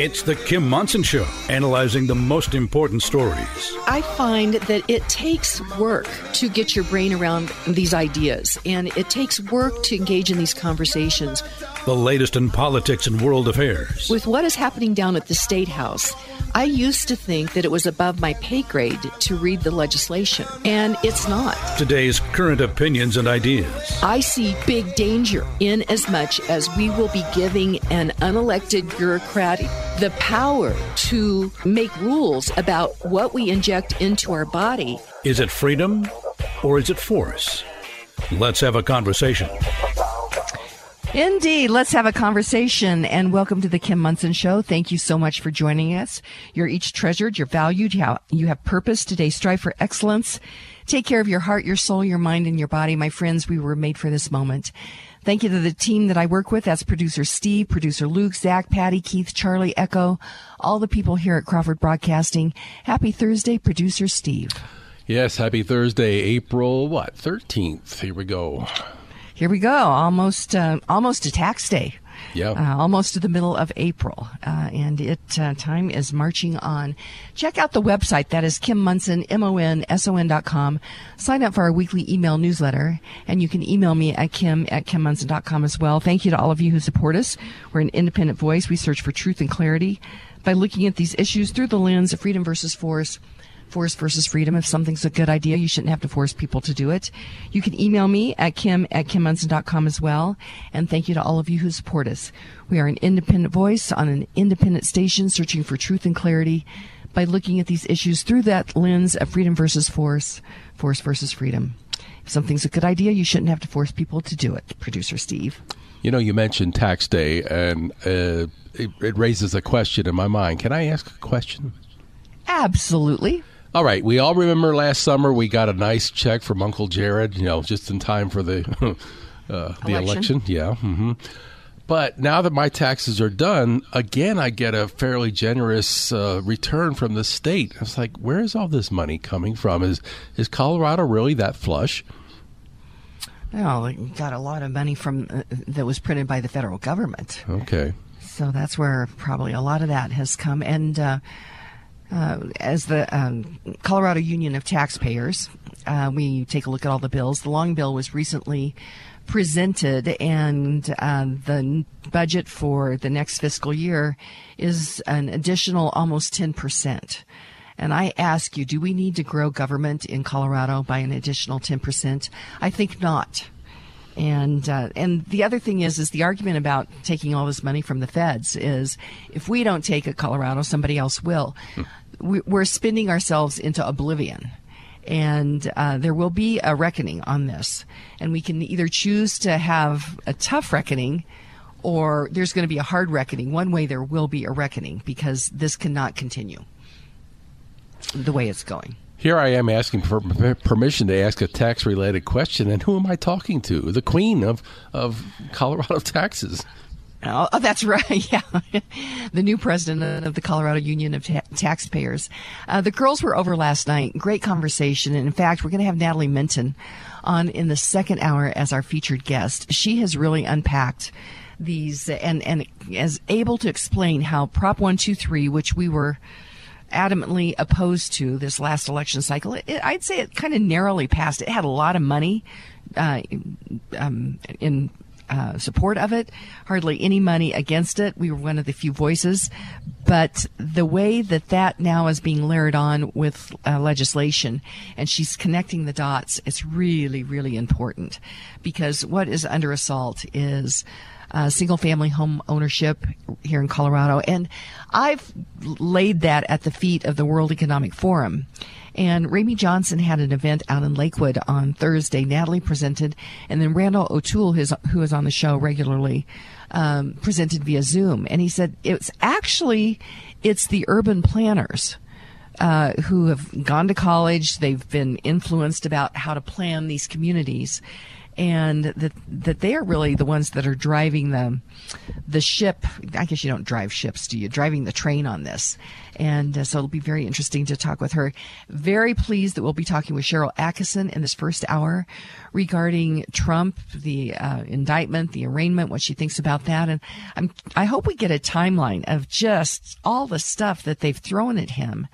It's the Kim Monson Show, analyzing the most important stories. I find that it takes work to get your brain around these ideas, and it takes work to engage in these conversations. The latest in politics and world affairs. With what is happening down at the State House, I used to think that it was above my pay grade to read the legislation, and it's not. Today's current opinions and ideas. I see big danger in as much as we will be giving an unelected bureaucrat the power to make rules about what we inject into our body. Is it freedom or is it force? Let's have a conversation. Indeed. Let's have a conversation and welcome to the Kim Monson Show. Thank you so much for joining us. You're each treasured, you're valued, you have, purpose today. Strive for excellence. Take care of your heart, your soul, your mind, and your body. My friends, we were made for this moment. Thank you to the team that I work with. That's producer Steve, producer Luke, Zach, Patty, Keith, Charlie, Echo, all the people here at Crawford Broadcasting. Happy Thursday, producer Steve. Yes, happy Thursday, April what, 13th. Here we go. Here we go. Almost, uh, almost to tax day. Yeah. Uh, almost to the middle of April. Uh, and it, uh, time is marching on. Check out the website. That is Kim Monson, M-O-N-S-O-N dot com. Sign up for our weekly email newsletter. And you can email me at Kim at KimMonson dot com as well. Thank you to all of you who support us. We're an independent voice. We search for truth and clarity by looking at these issues through the lens of freedom versus force force versus freedom. If something's a good idea, you shouldn't have to force people to do it. You can email me at kim at kimmonson.com as well. And thank you to all of you who support us. We are an independent voice on an independent station searching for truth and clarity by looking at these issues through that lens of freedom versus force, force versus freedom. If something's a good idea, you shouldn't have to force people to do it. Producer Steve. You know, you mentioned tax day, and uh, it, it raises a question in my mind. Can I ask a question? Absolutely. All right. We all remember last summer we got a nice check from Uncle Jared, you know, just in time for the uh, the election. Election. Yeah. hmm But now that my taxes are done, again, I get a fairly generous uh, return from the state. I was like, where is all this money coming from? Is is Colorado really that flush? Well, we got a lot of money from uh, that was printed by the federal government. Okay. So that's where probably a lot of that has come. And uh, as the um, Colorado Union of Taxpayers, uh, we take a look at all the bills. The long bill was recently presented, and uh, the budget for the next fiscal year is an additional almost 10%. And I ask you, do we need to grow government in Colorado by an additional 10%? I think not. And uh, and the other thing is is the argument about taking all this money from the feds is if we don't take it, Colorado, somebody else will. We, we're spending ourselves into oblivion, and uh, there will be a reckoning on this. And we can either choose to have a tough reckoning, or there's going to be a hard reckoning. One way there will be a reckoning because this cannot continue the way it's going. Here I am asking for permission to ask a tax related question, and who am I talking to? The queen of, of Colorado taxes. Oh, oh, that's right. Yeah. the new president of the Colorado Union of Ta- Taxpayers. Uh, the girls were over last night. Great conversation. And in fact, we're going to have Natale Menten on in the second hour as our featured guest. She has really unpacked these and, and is able to explain how Prop 123, which we were adamantly opposed to this last election cycle. It, it- I'd say it kind of narrowly passed. It had a lot of money uh, um, in uh, support of it, hardly any money against it. We were one of the few voices. But the way that that now is being layered on with uh, legislation, and she's connecting the dots, it's really, really important because what is under assault is uh, single family home ownership here in Colorado. And I've laid that at the feet of the World Economic Forum. And Ramey Johnson had an event out in Lakewood on Thursday. Natale presented, and then Randall O'Toole, who's, who is on the show regularly, um, presented via Zoom. And he said it's actually it's the urban planners uh, who have gone to college. They've been influenced about how to plan these communities. And that that they are really the ones that are driving the the ship. I guess you don't drive ships, do you? Driving the train on this, and uh, so it'll be very interesting to talk with her. Very pleased that we'll be talking with Sharyl Attkisson in this first hour regarding Trump, the uh, indictment, the arraignment, what she thinks about that, and I'm I hope we get a timeline of just all the stuff that they've thrown at him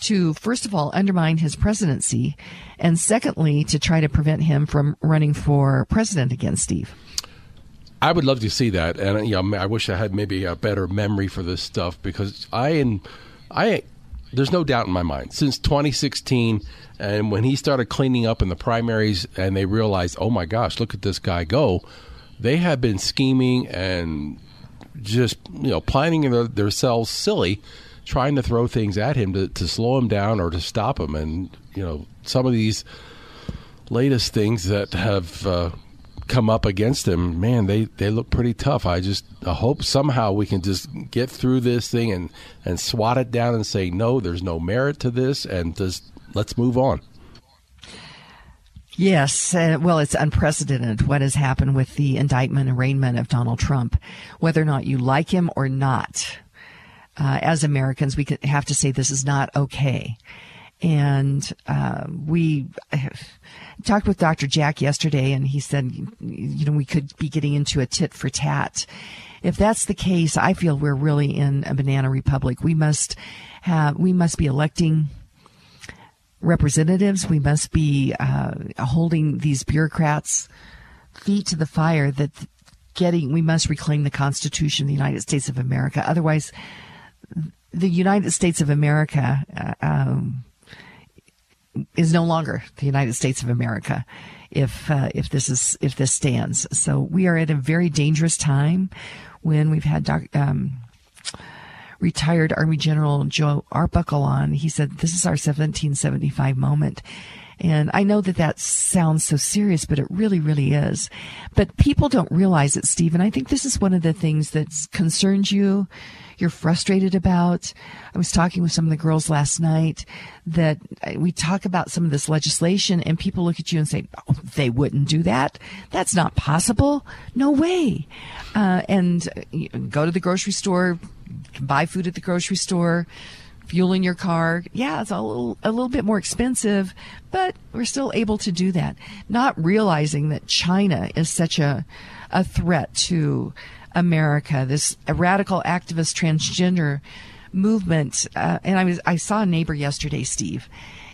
to, first of all, undermine his presidency, and secondly, to try to prevent him from running for president again, Steve. I would love to see that, and you know, I wish I had maybe a better memory for this stuff because I and I, there's no doubt in my mind since 2016, and when he started cleaning up in the primaries, and they realized, oh my gosh, look at this guy go, they have been scheming and just you know planning their, themselves silly trying to throw things at him to, to slow him down or to stop him. And, you know, some of these latest things that have uh, come up against him, man, they, they look pretty tough. I just I hope somehow we can just get through this thing and, and swat it down and say, no, there's no merit to this, and just let's move on. Yes, uh, well, it's unprecedented what has happened with the indictment arraignment of Donald Trump. Whether or not you like him or not, uh, as Americans, we have to say this is not okay. And uh, we talked with Dr. Jack yesterday, and he said, you know, we could be getting into a tit for tat. If that's the case, I feel we're really in a banana republic. We must have, we must be electing representatives. We must be uh, holding these bureaucrats' feet to the fire that getting, we must reclaim the Constitution of the United States of America. Otherwise, the United States of America uh, um, is no longer the United States of America if uh, if this is if this stands. So we are at a very dangerous time when we've had doc, um, retired Army General Joe Arbuckle on. He said this is our 1775 moment. And I know that that sounds so serious, but it really, really is. But people don't realize it, Stephen. I think this is one of the things that concerns you you're frustrated about. I was talking with some of the girls last night that we talk about some of this legislation and people look at you and say, oh, they wouldn't do that. That's not possible. No way. Uh, and go to the grocery store, buy food at the grocery store, fuel in your car. Yeah, it's a little, a little bit more expensive, but we're still able to do that. Not realizing that China is such a, a threat to America, this radical activist transgender movement. Uh, and I was I saw a neighbor yesterday, Steve,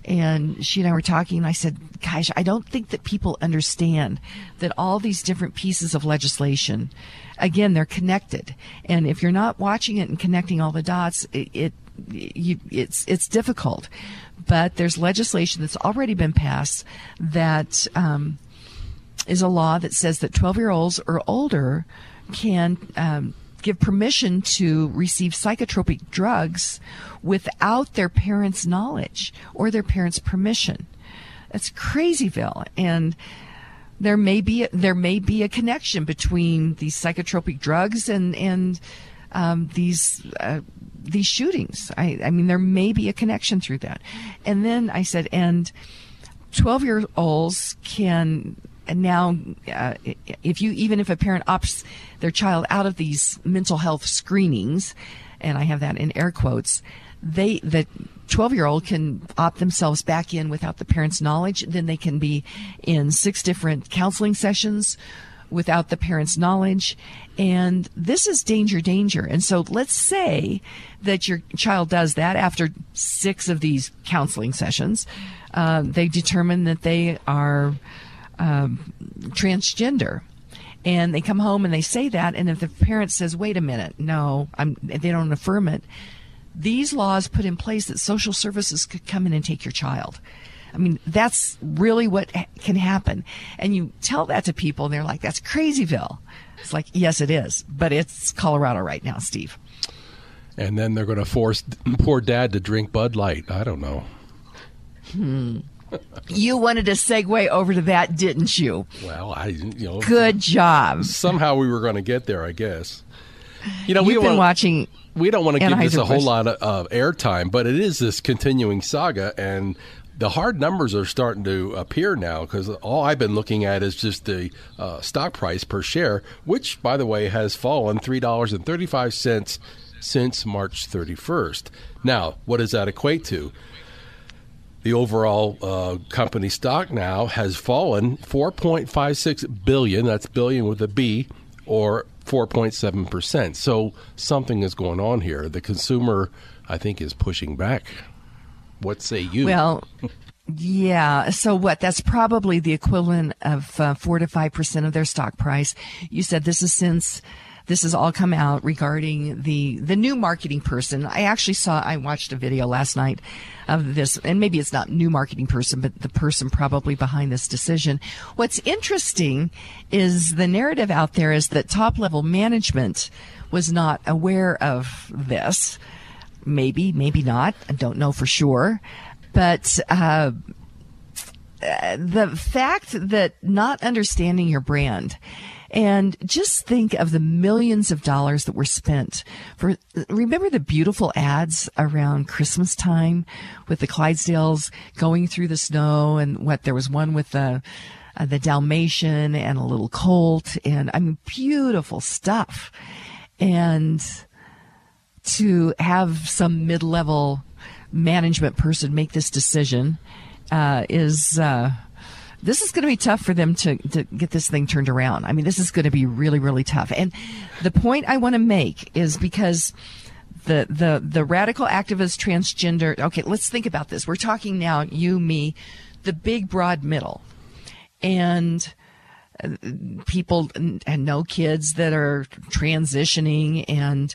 and she and I were talking. And I said, "Gosh, I don't think that people understand that all these different pieces of legislation, again, they're connected. And if you're not watching it and connecting all the dots, it, it you, it's it's difficult. But there's legislation that's already been passed that." Um, is a law that says that 12 year olds or older can um, give permission to receive psychotropic drugs without their parents' knowledge or their parents' permission. That's crazyville, and there may be there may be a connection between these psychotropic drugs and and um, these uh, these shootings. I, I mean, there may be a connection through that. And then I said, and twelve year olds can now uh, if you even if a parent opts their child out of these mental health screenings and i have that in air quotes they the 12 year old can opt themselves back in without the parents knowledge then they can be in six different counseling sessions without the parents knowledge. And this is danger danger. And so let's say that your child does that after six of these counseling sessions. Uh, they determine that they are um, transgender. And they come home and they say that. And if the parent says wait a minute. No I'm, they don't affirm it. These laws put in place that social services could come in and take your child i mean that's really what can happen and you tell that to people and they're like that's crazyville it's like yes it is but it's colorado right now steve and then they're going to force poor dad to drink bud light i don't know hmm you wanted to segue over to that, didn't you? Well, I, you know, good job. Somehow we were going to get there, I guess. You know, we've been wanna, watching. We don't want to give this a whole lot of uh, airtime, but it is this continuing saga, and the hard numbers are starting to appear now because all I've been looking at is just the uh, stock price per share, which, by the way, has fallen three dollars and thirty-five cents since March thirty-first. Now, what does that equate to? The overall uh, company stock now has fallen 4.56 billion. That's billion with a B, or 4.7 percent. So something is going on here. The consumer, I think, is pushing back. What say you? Well, yeah. So what? That's probably the equivalent of uh, four to five percent of their stock price. You said this is since this has all come out regarding the the new marketing person. I actually saw. I watched a video last night of this, and maybe it's not new marketing person, but the person probably behind this decision. What's interesting is the narrative out there is that top level management was not aware of this maybe, maybe not. I don't know for sure. But uh, the fact that not understanding your brand and just think of the millions of dollars that were spent for, remember the beautiful ads around Christmas time with the Clydesdales going through the snow and what there was one with the, uh, the Dalmatian and a little colt and I mean, beautiful stuff. And, to have some mid level management person make this decision uh, is. Uh, this is going to be tough for them to, to get this thing turned around. I mean, this is going to be really, really tough. And the point I want to make is because the, the, the radical activist transgender, okay, let's think about this. We're talking now, you, me, the big broad middle. And uh, people and no kids that are transitioning and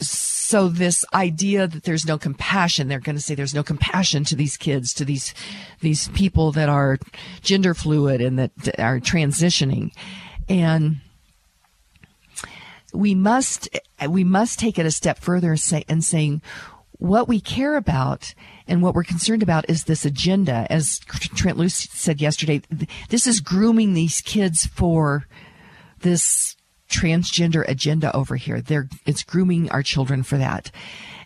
so this idea that there's no compassion, they're going to say there's no compassion to these kids, to these, these people that are gender fluid and that are transitioning. And we must, we must take it a step further say, and saying what we care about and what we're concerned about is this agenda. As Trent Luce said yesterday, this is grooming these kids for this transgender agenda over here. They're, it's grooming our children for that.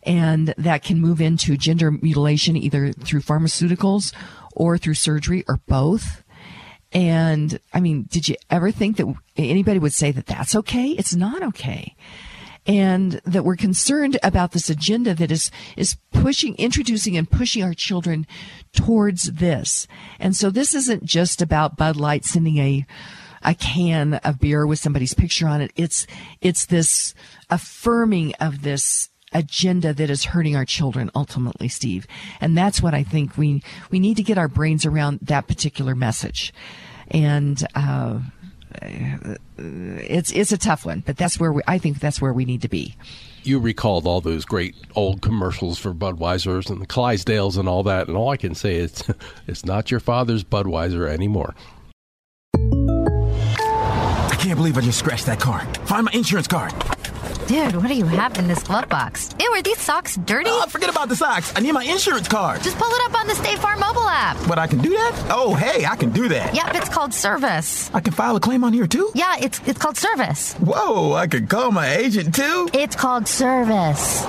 And that can move into gender mutilation either through pharmaceuticals or through surgery or both. And I mean, did you ever think that anybody would say that that's okay? It's not okay. And that we're concerned about this agenda that is, is pushing, introducing and pushing our children towards this. And so this isn't just about Bud Light sending a, a can of beer with somebody's picture on it. It's, it's this affirming of this agenda that is hurting our children ultimately, Steve. And that's what I think we, we need to get our brains around that particular message. And, uh, it's it's a tough one, but that's where we, I think that's where we need to be. You recalled all those great old commercials for Budweiser's and the Clydesdales and all that, and all I can say is it's not your father's Budweiser anymore can't believe I just scratched that car. Find my insurance card. Dude, what do you have in this glove box? Ew, are these socks dirty? Oh, forget about the socks. I need my insurance card. Just pull it up on the State Farm mobile app. But I can do that? Oh, hey, I can do that. Yep, it's called service. I can file a claim on here too? Yeah, it's it's called service. Whoa, I can call my agent too? It's called service.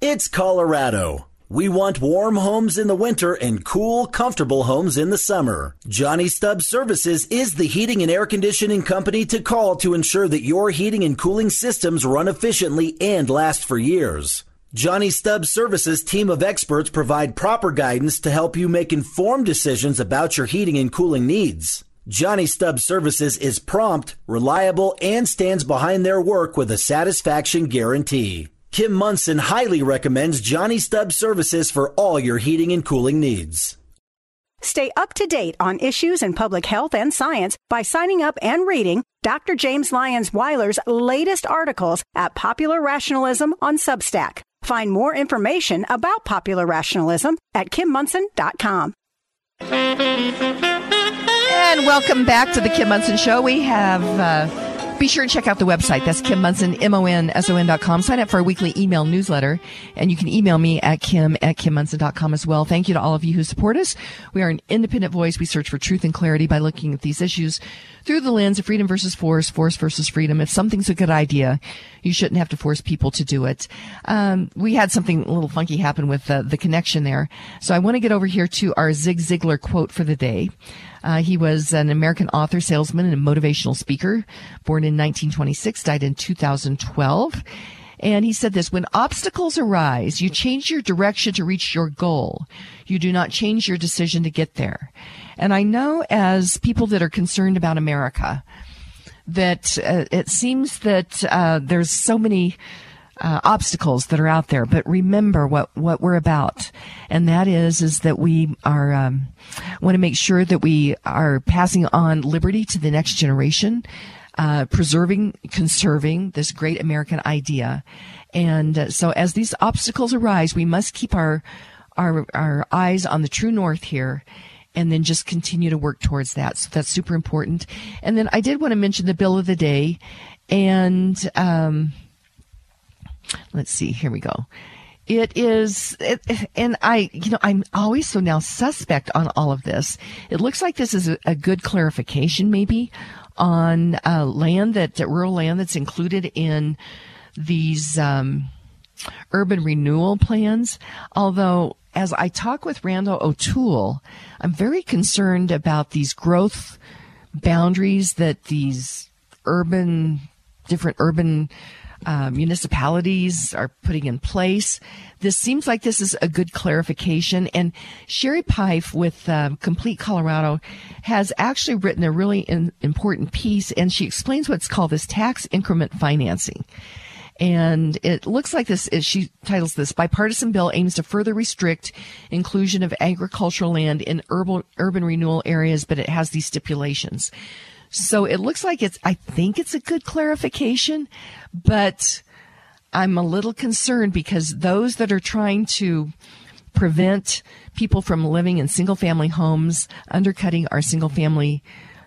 It's Colorado. We want warm homes in the winter and cool, comfortable homes in the summer. Johnny Stubbs Services is the heating and air conditioning company to call to ensure that your heating and cooling systems run efficiently and last for years. Johnny Stubbs Services team of experts provide proper guidance to help you make informed decisions about your heating and cooling needs. Johnny Stubbs Services is prompt, reliable, and stands behind their work with a satisfaction guarantee. Kim Monson highly recommends Johnny Stubbs services for all your heating and cooling needs. Stay up to date on issues in public health and science by signing up and reading Dr. James Lyons Weiler's latest articles at Popular Rationalism on Substack. Find more information about popular rationalism at kimmonson.com. And welcome back to the Kim Monson Show. We have uh, Be sure and check out the website. That's Kim Monson, M-O-N-S-O-N dot com. Sign up for our weekly email newsletter, and you can email me at kim at kimmonson.com as well. Thank you to all of you who support us. We are an independent voice. We search for truth and clarity by looking at these issues through the lens of freedom versus force, force versus freedom. If something's a good idea, you shouldn't have to force people to do it. Um, we had something a little funky happen with uh, the connection there. So I want to get over here to our Zig Ziglar quote for the day. Uh, he was an American author, salesman, and a motivational speaker, born in 1926, died in 2012. And he said this, when obstacles arise, you change your direction to reach your goal. You do not change your decision to get there. And I know as people that are concerned about America, that uh, it seems that uh, there's so many uh, obstacles that are out there. But remember what, what we're about. And that is, is that we are, um, want to make sure that we are passing on liberty to the next generation, uh, preserving, conserving this great American idea. And uh, so as these obstacles arise, we must keep our, our, our eyes on the true north here and then just continue to work towards that. So that's super important. And then I did want to mention the bill of the day and, um, let's see, here we go. It is, it, and I, you know, I'm always so now suspect on all of this. It looks like this is a, a good clarification, maybe, on uh, land that rural land that's included in these um, urban renewal plans. Although, as I talk with Randall O'Toole, I'm very concerned about these growth boundaries that these urban, different urban uh, municipalities are putting in place. This seems like this is a good clarification. And Sherrie Peif with um, Complete Colorado has actually written a really in, important piece, and she explains what's called this tax increment financing. And it looks like this, she titles this, bipartisan bill aims to further restrict inclusion of agricultural land in urban, urban renewal areas, but it has these stipulations. So it looks like it's, I think it's a good clarification, but I'm a little concerned because those that are trying to prevent people from living in single family homes, undercutting our single family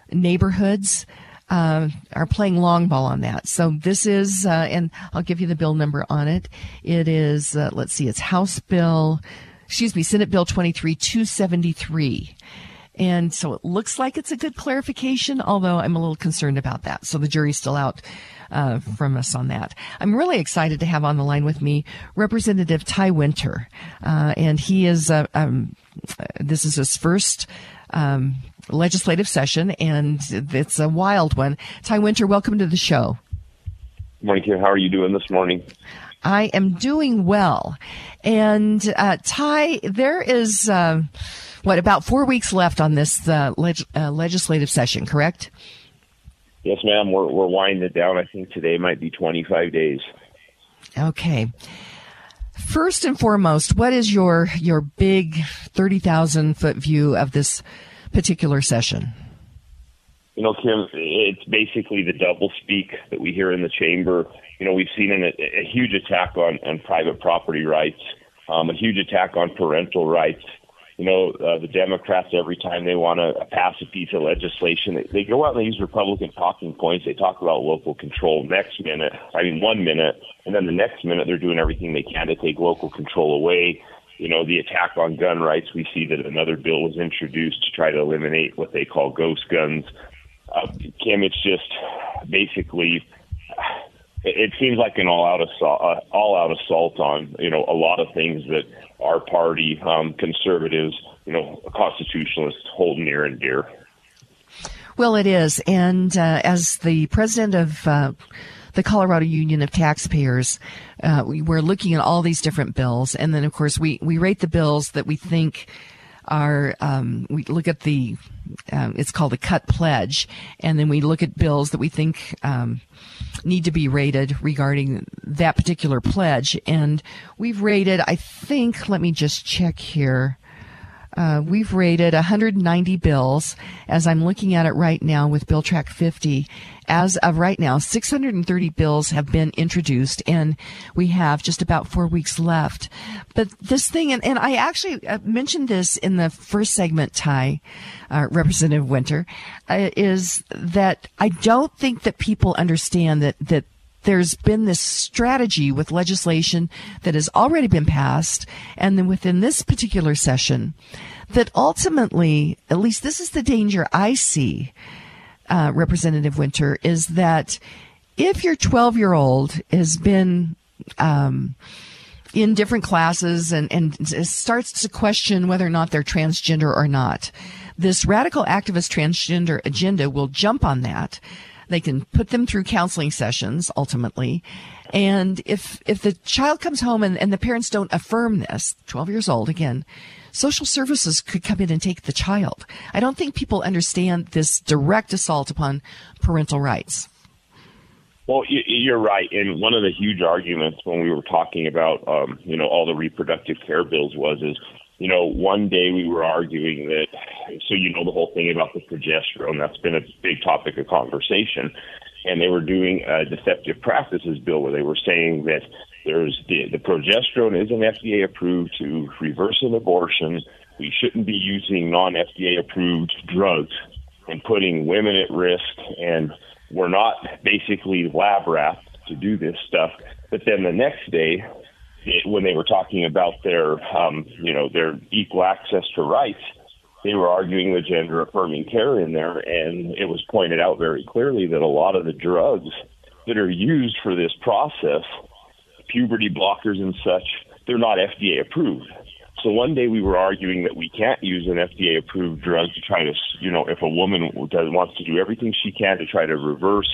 neighborhoods, uh, are playing long ball on that. So this is, uh, and I'll give you the bill number on it. It is, uh, let's see, it's House Bill, excuse me, Senate Bill 23 273. And so it looks like it's a good clarification, although I'm a little concerned about that. So the jury's still out uh, from us on that. I'm really excited to have on the line with me Representative Ty Winter, uh, and he is uh, um, this is his first. Um, legislative session, and it's a wild one. Ty Winter, welcome to the show. Morning, Kim. How are you doing this morning? I am doing well. And uh, Ty, there is uh, what about four weeks left on this uh, leg- uh, legislative session, correct? Yes, ma'am. We're we're winding it down. I think today might be 25 days. Okay. First and foremost, what is your your big 30,000 foot view of this particular session? You know, Kim, it's basically the double speak that we hear in the chamber. You know, we've seen an, a, huge attack on, on private property rights, um, a huge attack on parental rights, you know, uh, the Democrats, every time they want to pass a piece of legislation, they, they go out and they use Republican talking points. They talk about local control next minute, I mean, one minute, and then the next minute they're doing everything they can to take local control away. You know, the attack on gun rights, we see that another bill was introduced to try to eliminate what they call ghost guns. Uh, Kim, it's just basically it, seems like an all-out assault, uh, all-out assault on you know a lot of things that our party, um, conservatives, you know, constitutionalists hold near and dear. Well, it is, and uh, as the president of uh, the Colorado Union of Taxpayers, uh, we, we're looking at all these different bills, and then of course we we rate the bills that we think are um, we look at the um, it's called a cut pledge, and then we look at bills that we think um, need to be rated regarding that particular pledge. And we've rated, I think, let me just check here. Uh, we've rated 190 bills as I'm looking at it right now with Bill Track 50. As of right now, 630 bills have been introduced and we have just about four weeks left. But this thing, and, and I actually uh, mentioned this in the first segment, Ty, uh, Representative Winter, uh, is that I don't think that people understand that, that there's been this strategy with legislation that has already been passed, and then within this particular session, that ultimately, at least this is the danger I see, uh, Representative Winter, is that if your 12 year old has been, um, in different classes and, and starts to question whether or not they're transgender or not, this radical activist transgender agenda will jump on that they can put them through counseling sessions ultimately. And if, if the child comes home and, and the parents don't affirm this, 12 years old again, social services could come in and take the child. I don't think people understand this direct assault upon parental rights. Well, you're right, and one of the huge arguments when we were talking about, um, you know, all the reproductive care bills was is you know, one day we were arguing that, so you know the whole thing about the progesterone, that's been a big topic of conversation. And they were doing a deceptive practices bill where they were saying that there's the, the progesterone isn't FDA approved to reverse an abortion. We shouldn't be using non FDA approved drugs and putting women at risk. And we're not basically lab rats to do this stuff. But then the next day, when they were talking about their, um, you know, their equal access to rights, they were arguing the gender affirming care in there, and it was pointed out very clearly that a lot of the drugs that are used for this process, puberty blockers and such, they're not FDA approved. So one day we were arguing that we can't use an FDA approved drug to try to, you know, if a woman does, wants to do everything she can to try to reverse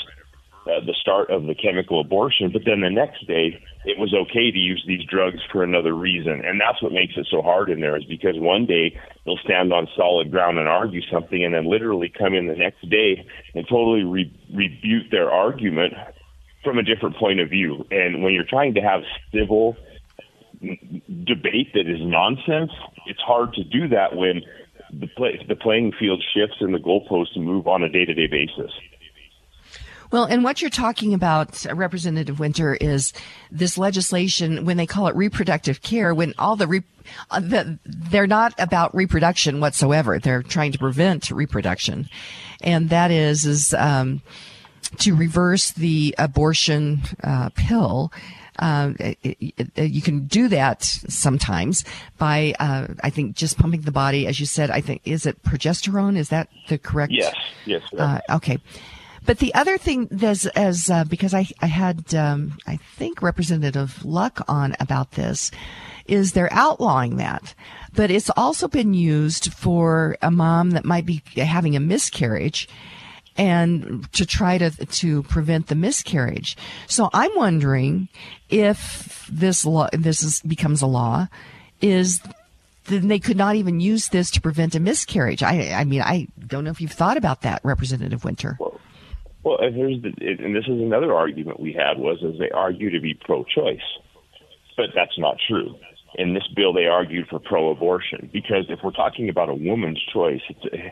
uh, the start of the chemical abortion, but then the next day it was okay to use these drugs for another reason. And that's what makes it so hard in there is because one day they'll stand on solid ground and argue something and then literally come in the next day and totally re- rebuke their argument from a different point of view. And when you're trying to have civil debate that is nonsense, it's hard to do that when the, play, the playing field shifts and the goalposts move on a day to day basis. Well, and what you're talking about, Representative Winter, is this legislation when they call it reproductive care, when all the, re- uh, the they're not about reproduction whatsoever. They're trying to prevent reproduction, and that is is um, to reverse the abortion uh, pill. Uh, it, it, you can do that sometimes by, uh, I think, just pumping the body, as you said. I think is it progesterone? Is that the correct? Yes. Yes. Uh, okay. But the other thing, as, as uh, because I, I had, um, I think Representative Luck on about this, is they're outlawing that. But it's also been used for a mom that might be having a miscarriage and to try to to prevent the miscarriage. So I'm wondering if this law this is, becomes a law, is then they could not even use this to prevent a miscarriage. I I mean I don't know if you've thought about that, Representative Winter. Well, well, and here's the, and this is another argument we had was as they argue to be pro-choice, but that's not true. In this bill, they argued for pro-abortion because if we're talking about a woman's choice, eh,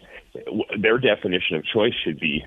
their definition of choice should be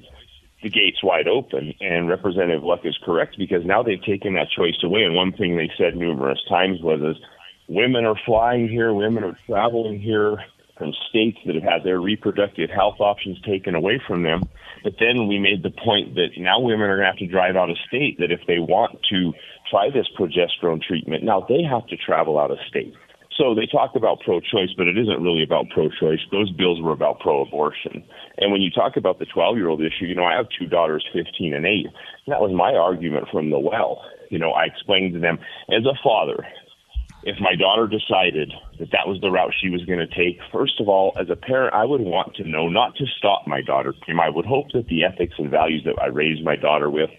the gates wide open. And Representative Luck is correct because now they've taken that choice away. And one thing they said numerous times was, "Is women are flying here, women are traveling here." From states that have had their reproductive health options taken away from them. But then we made the point that now women are going to have to drive out of state, that if they want to try this progesterone treatment, now they have to travel out of state. So they talk about pro choice, but it isn't really about pro choice. Those bills were about pro abortion. And when you talk about the 12 year old issue, you know, I have two daughters, 15 and 8. And that was my argument from the well. You know, I explained to them as a father, if my daughter decided that that was the route she was going to take, first of all, as a parent, I would want to know not to stop my daughter. I would hope that the ethics and values that I raised my daughter with,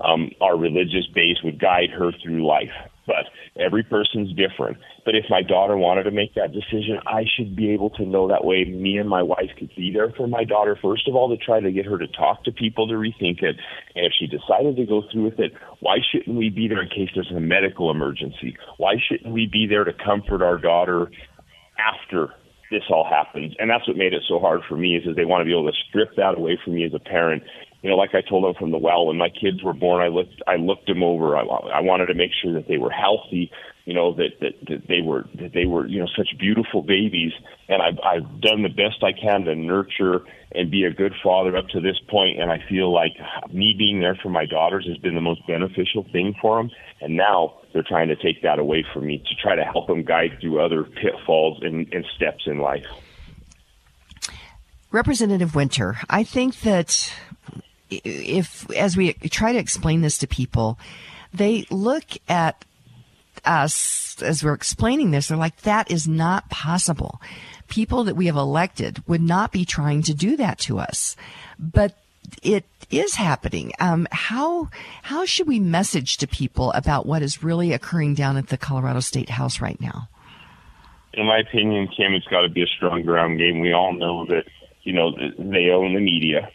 um, our religious base, would guide her through life but every person's different. But if my daughter wanted to make that decision, I should be able to know that way. Me and my wife could be there for my daughter, first of all, to try to get her to talk to people to rethink it. And if she decided to go through with it, why shouldn't we be there in case there's a medical emergency? Why shouldn't we be there to comfort our daughter after this all happens. And that's what made it so hard for me is, is they want to be able to strip that away from me as a parent. You know, like I told them from the well, when my kids were born, I looked, I looked them over. I, I wanted to make sure that they were healthy, you know, that, that, that they were, that they were, you know, such beautiful babies. And I've, I've done the best I can to nurture and be a good father up to this point. And I feel like me being there for my daughters has been the most beneficial thing for them. And now they're trying to take that away from me to try to help them guide through other pitfalls and, and steps in life. Representative Winter, I think that if, as we try to explain this to people, they look at us as we're explaining this, they're like, that is not possible. People that we have elected would not be trying to do that to us. But it is happening. Um, how how should we message to people about what is really occurring down at the Colorado State House right now? In my opinion, Kim, it's got to be a strong ground game. We all know that you know they own the media,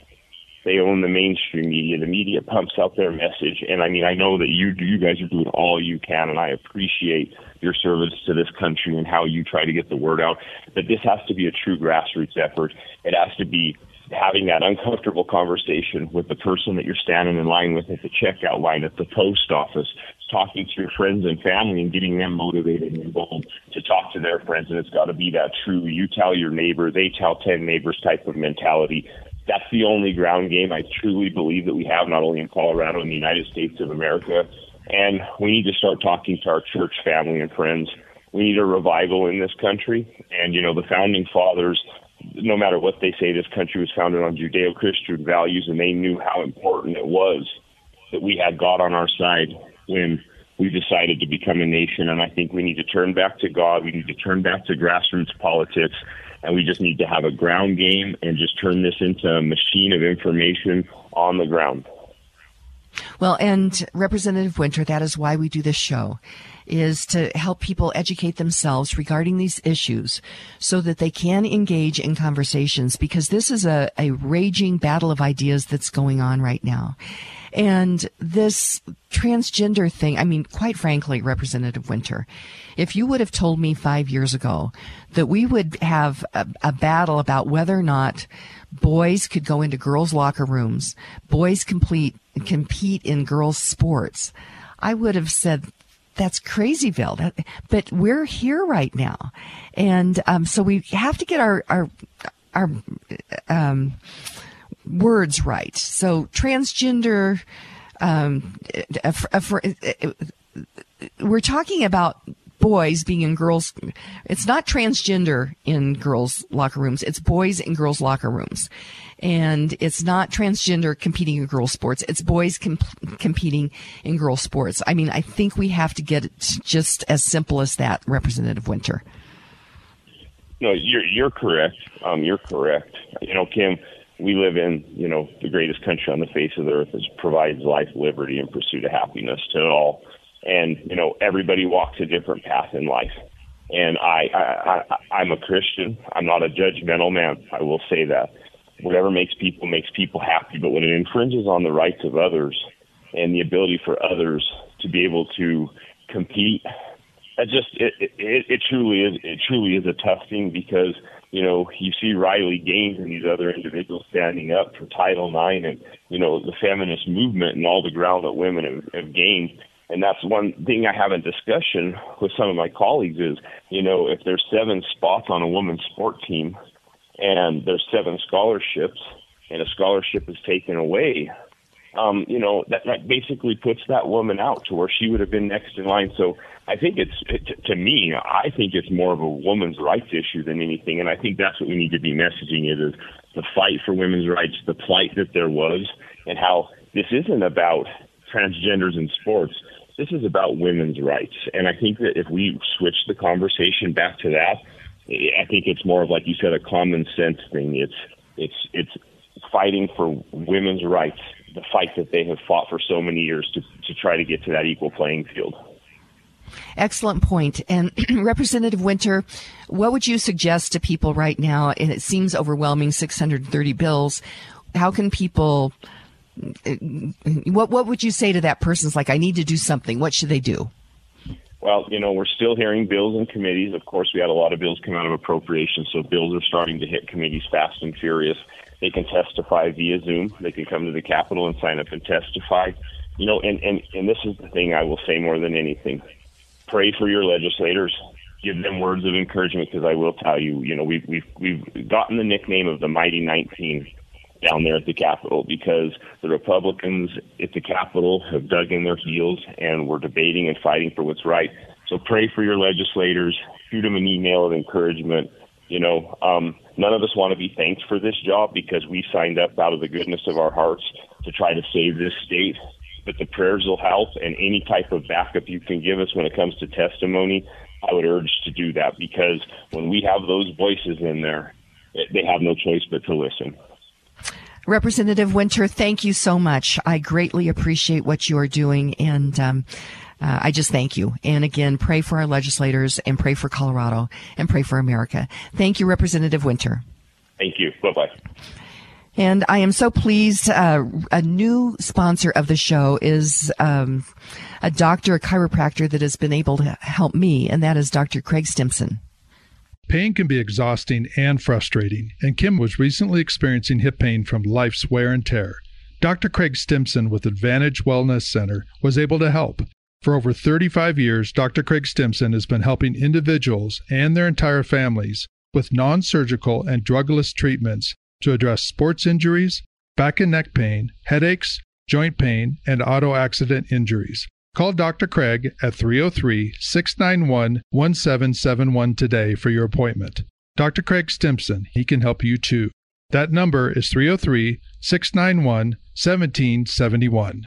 they own the mainstream media. The media pumps out their message, and I mean, I know that you you guys are doing all you can, and I appreciate your service to this country and how you try to get the word out. But this has to be a true grassroots effort. It has to be having that uncomfortable conversation with the person that you're standing in line with at the checkout line at the post office, talking to your friends and family and getting them motivated and involved to talk to their friends. And it's got to be that true you tell your neighbor, they tell 10 neighbors type of mentality. That's the only ground game I truly believe that we have, not only in Colorado and the United States of America. And we need to start talking to our church family and friends. We need a revival in this country. And, you know, the founding fathers, no matter what they say, this country was founded on Judeo Christian values, and they knew how important it was that we had God on our side when we decided to become a nation. And I think we need to turn back to God. We need to turn back to grassroots politics. And we just need to have a ground game and just turn this into a machine of information on the ground. Well, and Representative Winter, that is why we do this show is to help people educate themselves regarding these issues so that they can engage in conversations because this is a, a raging battle of ideas that's going on right now. And this transgender thing, I mean, quite frankly, Representative Winter, if you would have told me five years ago that we would have a, a, battle about whether or not boys could go into girls' locker rooms, boys complete, compete in girls' sports, I would have said, that's crazyville. That, but we're here right now, and um, so we have to get our our our um, words right. So transgender. Um, we're talking about boys being in girls. It's not transgender in girls' locker rooms. It's boys in girls' locker rooms. And it's not transgender competing in girls' sports. It's boys comp- competing in girls' sports. I mean, I think we have to get it just as simple as that, Representative Winter. No, you're you're correct. Um, you're correct. You know, Kim, we live in you know the greatest country on the face of the earth that provides life, liberty, and pursuit of happiness to all. And you know everybody walks a different path in life. And I, I, I i'm a christian. I'm not a judgmental man. I will say that. Whatever makes people makes people happy. But when it infringes on the rights of others and the ability for others to be able to compete that just it, it it truly is it truly is a tough thing because you know you see Riley Gaines and these other individuals standing up for Title IX and you know the feminist movement and all the ground that women have, have gained. And that's one thing I have in discussion with some of my colleagues is, you know, if there's seven spots on a women's sport team and there's seven scholarships and a scholarship is taken away, um, you know, that, that basically puts that woman out to where she would have been next in line. So I think it's, it, to me, I think it's more of a woman's rights issue than anything. And I think that's what we need to be messaging it is the fight for women's rights, the plight that there was, and how this isn't about transgenders in sports this is about women's rights. And I think that if we switch the conversation back to that, I think it's more of like you said, a common sense thing. It's it's it's fighting for women's rights, the fight that they have fought for so many years to to try to get to that equal playing field. Excellent point. And Representative Winter, what would you suggest to people right now? And it seems overwhelming 630 bills. How can people what what would you say to that person's like I need to do something? What should they do? Well, you know, we're still hearing bills in committees. Of course, we had a lot of bills come out of appropriations, so bills are starting to hit committees fast and furious. They can testify via Zoom. They can come to the Capitol and sign up and testify. You know, and, and, and this is the thing I will say more than anything. Pray for your legislators. Give them words of encouragement because I will tell you, you know, we've, we've, we've gotten the nickname of the Mighty 19 down there at the Capitol because the Republicans at the Capitol have dug in their heels and we're debating and fighting for what's right. So pray for your legislators, shoot them an email of encouragement. You know, um, none of us want to be thanked for this job because we signed up out of the goodness of our hearts to try to save this state. But the prayers will help, and any type of backup you can give us when it comes to testimony, I would urge to do that because when we have those voices in there, they have no choice but to listen. Representative Winter, thank you so much. I greatly appreciate what you are doing, and um, uh, I just thank you. And again, pray for our legislators, and pray for Colorado, and pray for America. Thank you, Representative Winter. Thank you. Bye bye. And I am so pleased. Uh, a new sponsor of the show is um, a doctor, a chiropractor that has been able to help me, and that is Dr. Craig Stimson. Pain can be exhausting and frustrating, and Kim was recently experiencing hip pain from life's wear and tear. Dr. Craig Stimson with Advantage Wellness Center was able to help. For over 35 years, Dr. Craig Stimson has been helping individuals and their entire families with non surgical and drugless treatments to address sports injuries, back and neck pain, headaches, joint pain, and auto accident injuries. Call Dr. Craig at 303 691 1771 today for your appointment. Dr. Craig Stimson, he can help you too. That number is 303 691 1771.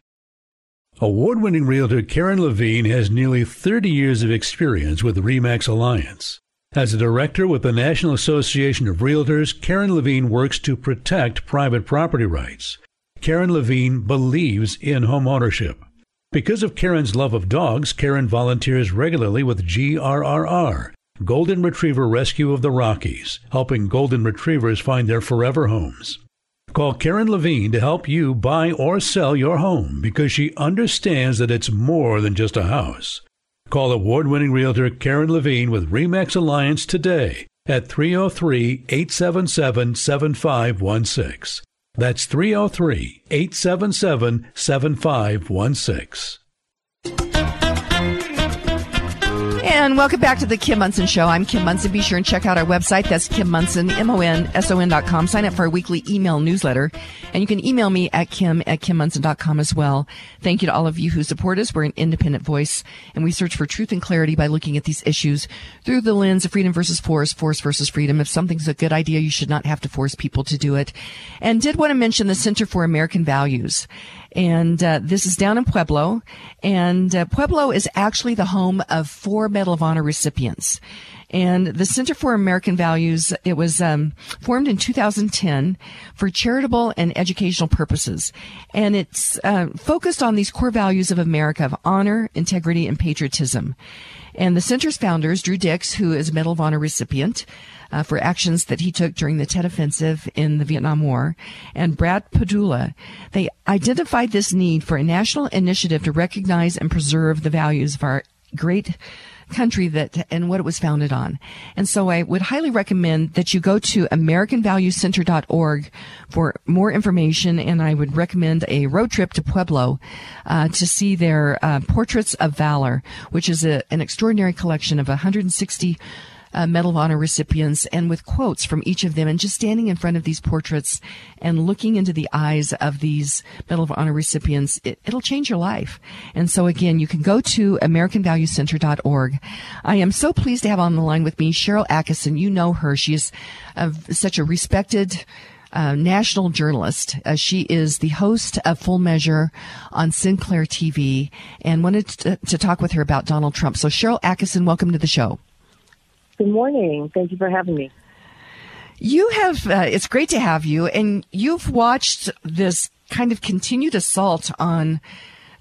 Award winning realtor Karen Levine has nearly 30 years of experience with the REMAX Alliance. As a director with the National Association of Realtors, Karen Levine works to protect private property rights. Karen Levine believes in home ownership. Because of Karen's love of dogs, Karen volunteers regularly with GRRR, Golden Retriever Rescue of the Rockies, helping golden retrievers find their forever homes. Call Karen Levine to help you buy or sell your home because she understands that it's more than just a house. Call award winning realtor Karen Levine with REMAX Alliance today at 303 877 7516. That's 303 877 7516. And welcome back to the Kim Monson Show. I'm Kim Monson. Be sure and check out our website. That's Kim Monson, M-O-N-S-O-N dot com. Sign up for our weekly email newsletter. And you can email me at Kim at KimMonson.com as well. Thank you to all of you who support us. We're an independent voice and we search for truth and clarity by looking at these issues through the lens of freedom versus force, force versus freedom. If something's a good idea, you should not have to force people to do it. And did want to mention the Center for American Values and uh, this is down in Pueblo. And uh, Pueblo is actually the home of four Medal of Honor recipients. And the Center for American Values, it was um, formed in 2010 for charitable and educational purposes. And it's uh, focused on these core values of America of honor, integrity, and patriotism. And the center's founders, Drew Dix, who is a Medal of Honor recipient, uh, for actions that he took during the Tet Offensive in the Vietnam War, and Brad Padula, they identified this need for a national initiative to recognize and preserve the values of our great country that and what it was founded on. And so I would highly recommend that you go to americanvaluecenter.org for more information and I would recommend a road trip to Pueblo uh, to see their uh, Portraits of Valor, which is a, an extraordinary collection of 160 uh, Medal of Honor recipients and with quotes from each of them and just standing in front of these portraits and looking into the eyes of these Medal of Honor recipients, it, will change your life. And so again, you can go to AmericanValueCenter.org. I am so pleased to have on the line with me Sharyl Attkisson. You know her. She is uh, such a respected uh, national journalist. Uh, she is the host of Full Measure on Sinclair TV and wanted to, to, talk with her about Donald Trump. So, Sharyl Attkisson, welcome to the show. Good morning. Thank you for having me. You have, uh, it's great to have you, and you've watched this kind of continued assault on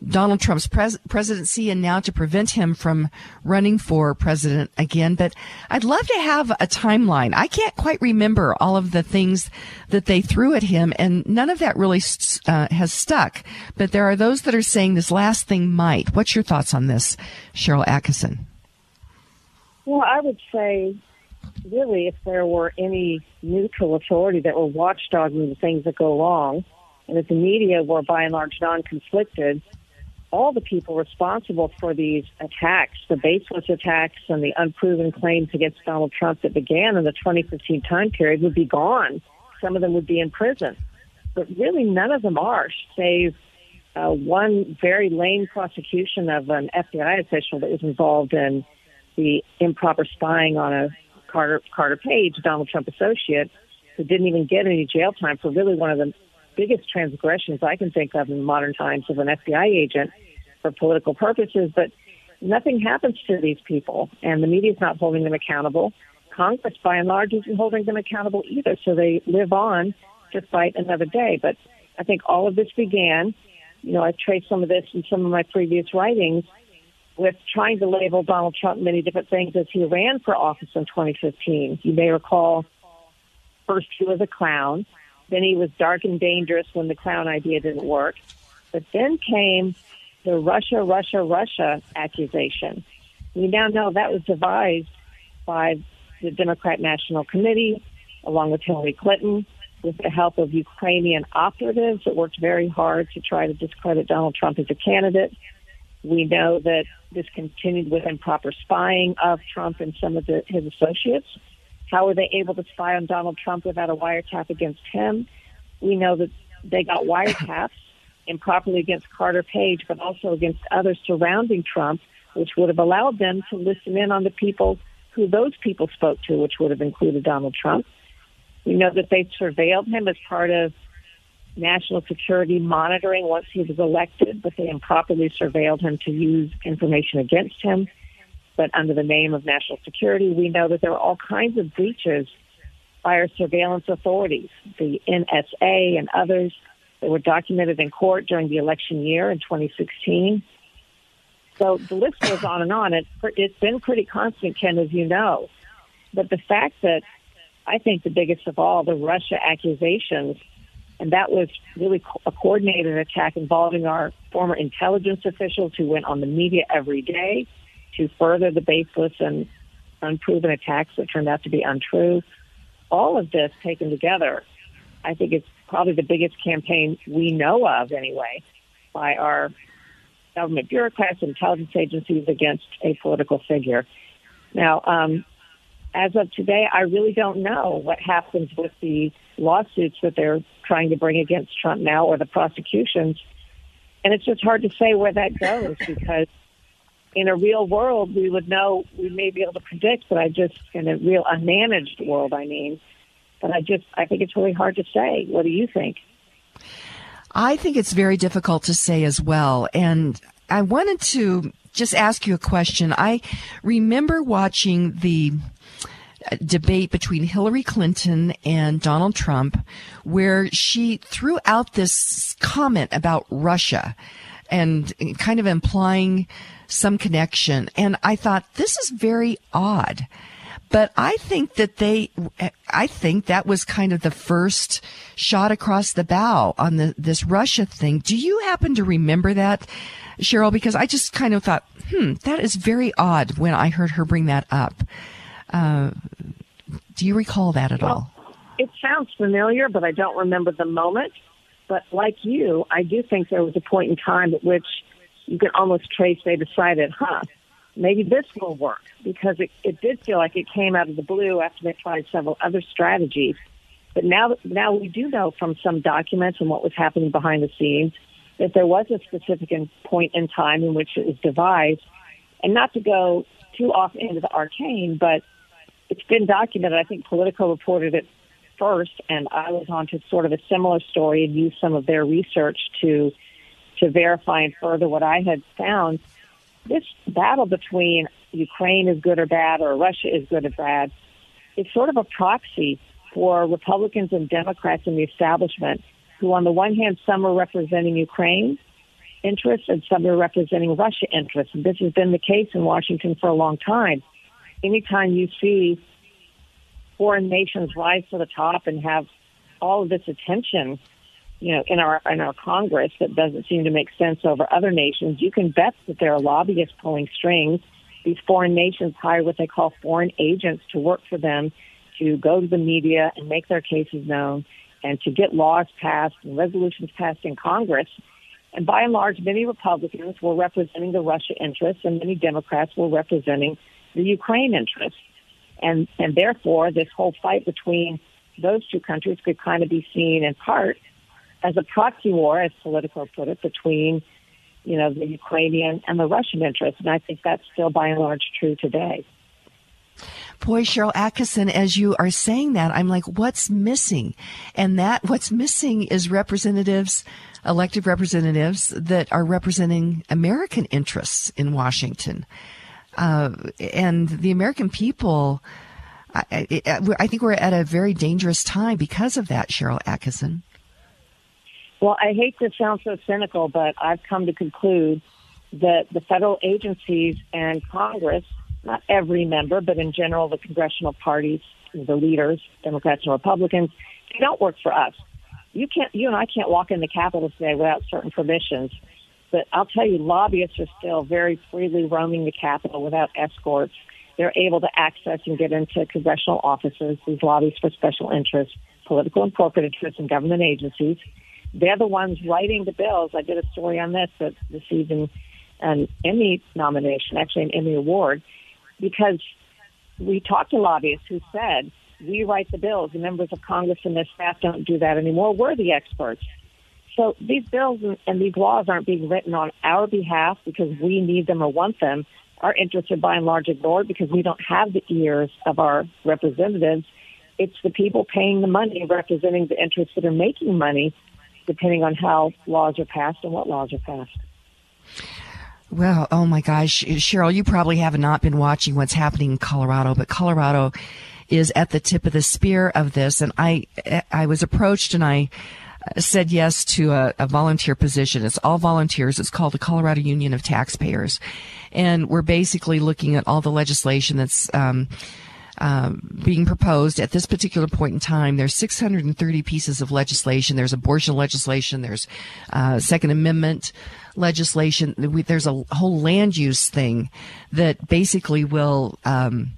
Donald Trump's pres- presidency and now to prevent him from running for president again. But I'd love to have a timeline. I can't quite remember all of the things that they threw at him, and none of that really uh, has stuck. But there are those that are saying this last thing might. What's your thoughts on this, Sharyl Attkisson? Well, I would say, really, if there were any neutral authority that were watchdogging the things that go wrong, and if the media were by and large non-conflicted, all the people responsible for these attacks, the baseless attacks and the unproven claims against Donald Trump that began in the 2015 time period would be gone. Some of them would be in prison. But really, none of them are, save uh, one very lame prosecution of an FBI official that was involved in the improper spying on a Carter, Carter Page, Donald Trump associate, who didn't even get any jail time for really one of the biggest transgressions I can think of in modern times of an FBI agent for political purposes. But nothing happens to these people, and the media is not holding them accountable. Congress, by and large, isn't holding them accountable either, so they live on to fight another day. But I think all of this began, you know, I've traced some of this in some of my previous writings with trying to label Donald Trump many different things as he ran for office in 2015. You may recall, first he was a clown, then he was dark and dangerous when the clown idea didn't work. But then came the Russia, Russia, Russia accusation. We now know that was devised by the Democrat National Committee, along with Hillary Clinton, with the help of Ukrainian operatives that worked very hard to try to discredit Donald Trump as a candidate. We know that this continued with improper spying of Trump and some of the, his associates. How were they able to spy on Donald Trump without a wiretap against him? We know that they got wiretaps improperly against Carter Page, but also against others surrounding Trump, which would have allowed them to listen in on the people who those people spoke to, which would have included Donald Trump. We know that they surveilled him as part of national security monitoring once he was elected, but they improperly surveilled him to use information against him. But under the name of national security, we know that there are all kinds of breaches by our surveillance authorities, the NSA and others that were documented in court during the election year in 2016. So the list goes on and on. It, it's been pretty constant, Ken, as you know. But the fact that I think the biggest of all, the Russia accusations, and that was really a coordinated attack involving our former intelligence officials who went on the media every day to further the baseless and unproven attacks that turned out to be untrue. All of this taken together, I think it's probably the biggest campaign we know of anyway by our government bureaucrats and intelligence agencies against a political figure. Now, um, as of today, I really don't know what happens with the lawsuits that they're trying to bring against Trump now or the prosecutions. And it's just hard to say where that goes because in a real world, we would know, we may be able to predict, but I just, in a real unmanaged world, I mean, but I just, I think it's really hard to say. What do you think? I think it's very difficult to say as well. And I wanted to just ask you a question. I remember watching the debate between Hillary Clinton and Donald Trump where she threw out this comment about Russia and kind of implying some connection. And I thought, this is very odd. But I think that they, I think that was kind of the first shot across the bow on the, this Russia thing. Do you happen to remember that, Sharyl? Because I just kind of thought, hmm, that is very odd when I heard her bring that up. Uh, do you recall that at well, all? It sounds familiar, but I don't remember the moment. But like you, I do think there was a point in time at which you can almost trace they decided, huh, maybe this will work because it, it did feel like it came out of the blue after they tried several other strategies. But now, now we do know from some documents and what was happening behind the scenes that there was a specific point in time in which it was devised. And not to go too off into the arcane, but it's been documented. I think Politico reported it first, and I was on to sort of a similar story and used some of their research to to verify and further what I had found this battle between Ukraine is good or bad or Russia is good or bad is sort of a proxy for Republicans and Democrats in the establishment who, on the one hand, some are representing Ukraine interests and some are representing Russia interests. And this has been the case in Washington for a long time. Anytime you see foreign nations rise to the top and have all of this attention you know, in our in our Congress that doesn't seem to make sense over other nations, you can bet that there are lobbyists pulling strings These foreign nations hire what they call foreign agents to work for them to go to the media and make their cases known and to get laws passed and resolutions passed in Congress. And by and large, many Republicans were representing the Russia interests and many Democrats were representing the Ukraine interests. And, and therefore, this whole fight between those two countries could kind of be seen in part as a proxy war, as Politico put it, between, you know, the Ukrainian and the Russian interests. And I think that's still by and large true today. Boy, Sharyl Attkisson, as you are saying that, I'm like, what's missing? And that what's missing is representatives, elected representatives that are representing American interests in Washington. Uh, and the American people, I, I, I, think we're at a very dangerous time because of that, Sharyl Attkisson. Well, I hate to sound so cynical, but I've come to conclude that the federal agencies and Congress not every member, but in general, the congressional parties, the leaders, Democrats and Republicans, they don't work for us. You can't, you and I can't walk in the Capitol today without certain permissions. But I'll tell you, lobbyists are still very freely roaming the Capitol without escorts. They're able to access and get into congressional offices, these lobbies for special interests, political and corporate interests, and government agencies. They're the ones writing the bills. I did a story on this that received an Emmy nomination, actually an Emmy award because we talked to lobbyists who said, we write the bills. The members of Congress and their staff don't do that anymore. We're the experts. So these bills and, these laws aren't being written on our behalf because we need them or want them. Our interests are by and large ignored because we don't have the ears of our representatives. It's the people paying the money representing the interests that are making money, depending on how laws are passed and what laws are passed. Well, oh my gosh, Sharyl, you probably have not been watching what's happening in Colorado, but Colorado is at the tip of the spear of this. And I, I was approached and I said yes to a, a volunteer position. It's all volunteers. It's called the Colorado Union of Taxpayers. And we're basically looking at all the legislation that's, um, um, being proposed at this particular point in time. There's 630 pieces of legislation. There's abortion legislation. There's uh, Second Amendment legislation. There's a whole land use thing that basically will. Um,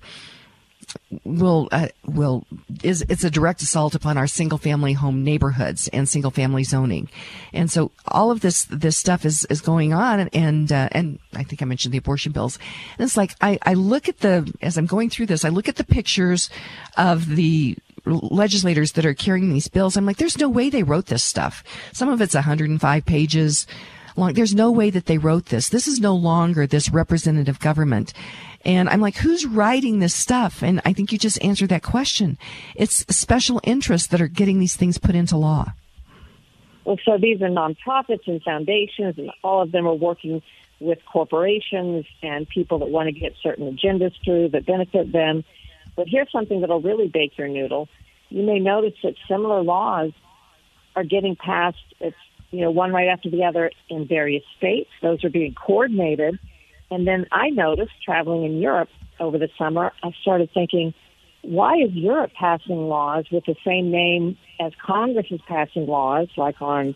will uh, will is it's a direct assault upon our single family home neighborhoods and single family zoning, and so all of this this stuff is is going on, and uh, and I think I mentioned the abortion bills, and it's like I I look at the as I'm going through this, I look at the pictures of the legislators that are carrying these bills. I'm like, there's no way they wrote this stuff. Some of it's 105 pages long. There's no way that they wrote this. This is no longer this representative government. And I'm like, who's writing this stuff? And I think you just answered that question. It's special interests that are getting these things put into law. Well, so these are nonprofits and foundations, and all of them are working with corporations and people that want to get certain agendas through that benefit them. But here's something that'll really bake your noodle. You may notice that similar laws are getting passed. It's you know, one right after the other in various states. Those are being coordinated. And then I noticed traveling in Europe over the summer, I started thinking, why is Europe passing laws with the same name as Congress is passing laws, like on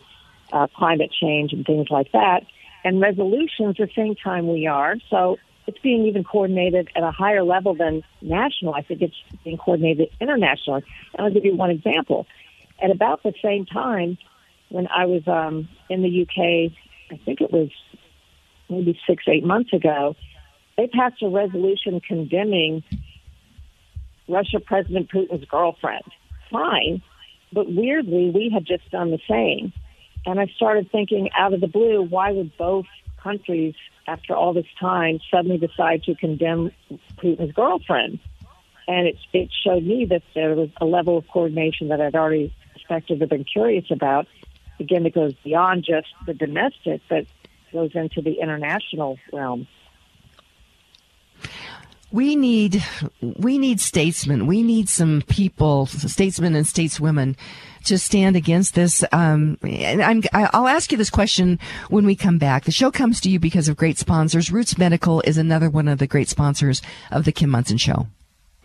uh, climate change and things like that, and resolutions the same time we are? So it's being even coordinated at a higher level than national. I think it's being coordinated internationally. And I'll give you one example. At about the same time, when I was um, in the UK, I think it was maybe six, eight months ago, they passed a resolution condemning Russia President Putin's girlfriend. Fine, but weirdly, we had just done the same. And I started thinking out of the blue, why would both countries, after all this time, suddenly decide to condemn Putin's girlfriend? And it, it showed me that there was a level of coordination that I'd already suspected or been curious about again, it goes beyond just the domestic, but goes into the international realm. We need we need statesmen. We need some people, statesmen and stateswomen, to stand against this. Um, and I'm, I'll ask you this question when we come back. The show comes to you because of great sponsors. Roots Medical is another one of the great sponsors of the Kim Monson Show.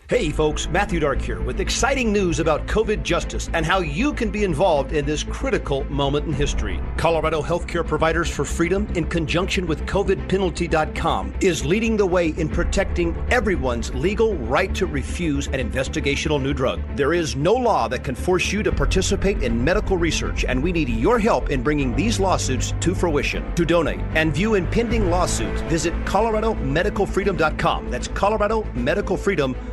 Hey folks, Matthew Dark here with exciting news about COVID justice and how you can be involved in this critical moment in history. Colorado Healthcare Providers for Freedom, in conjunction with COVIDpenalty.com, is leading the way in protecting everyone's legal right to refuse an investigational new drug. There is no law that can force you to participate in medical research, and we need your help in bringing these lawsuits to fruition. To donate and view impending lawsuits, visit ColoradoMedicalFreedom.com. That's ColoradoMedicalFreedom.com.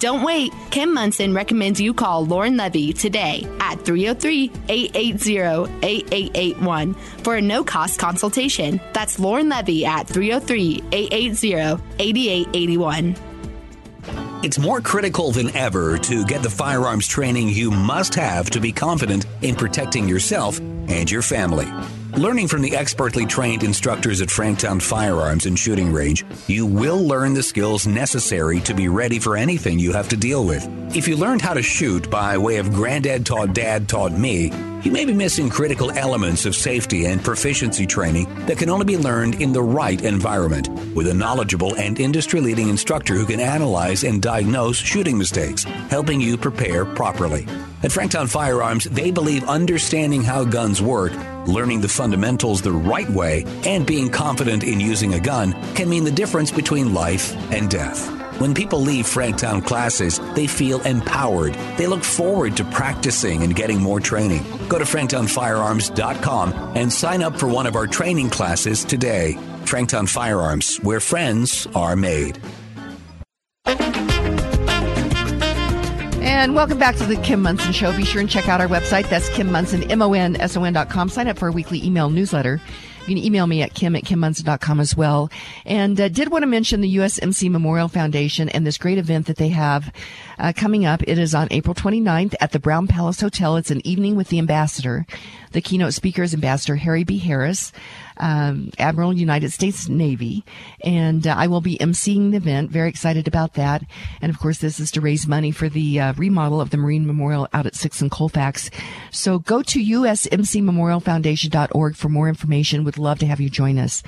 Don't wait. Kim Monson recommends you call Lauren Levy today at 303 880 8881 for a no cost consultation. That's Lauren Levy at 303 880 8881. It's more critical than ever to get the firearms training you must have to be confident in protecting yourself and your family. Learning from the expertly trained instructors at Franktown Firearms and Shooting Range, you will learn the skills necessary to be ready for anything you have to deal with. If you learned how to shoot by way of Granddad Taught Dad Taught Me, you may be missing critical elements of safety and proficiency training that can only be learned in the right environment with a knowledgeable and industry leading instructor who can analyze and diagnose shooting mistakes, helping you prepare properly. At Franktown Firearms, they believe understanding how guns work, learning the fundamentals the right way, and being confident in using a gun can mean the difference between life and death. When people leave Franktown classes, they feel empowered. They look forward to practicing and getting more training. Go to franktownfirearms.com and sign up for one of our training classes today. Franktown Firearms, where friends are made. And welcome back to the Kim Monson Show. Be sure and check out our website. That's Kim Munson, Monson, M-O-N-S-O-N.com. Sign up for our weekly email newsletter. You can email me at kim at kimmonson.com as well. And uh, did want to mention the USMC Memorial Foundation and this great event that they have uh, coming up. It is on April 29th at the Brown Palace Hotel. It's an evening with the ambassador. The keynote speaker is Ambassador Harry B. Harris, um, Admiral United States Navy. And uh, I will be emceeing the event. Very excited about that. And of course, this is to raise money for the uh, remodel of the Marine Memorial out at 6 and Colfax. So go to usmcmemorialfoundation.org for more information. Would love to have you join us.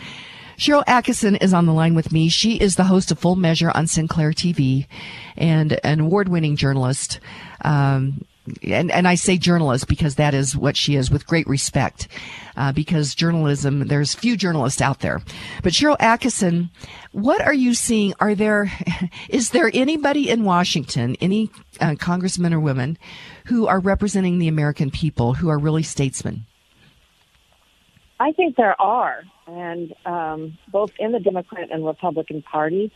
Sharyl Attkisson is on the line with me. She is the host of Full Measure on Sinclair TV and an award-winning journalist. Um, and, and I say journalist because that is what she is with great respect. Uh, because journalism, there's few journalists out there. But Sharyl Attkisson, what are you seeing? Are there, is there anybody in Washington, any uh, congressmen or women who are representing the American people who are really statesmen? I think there are, and um, both in the Democrat and Republican parties,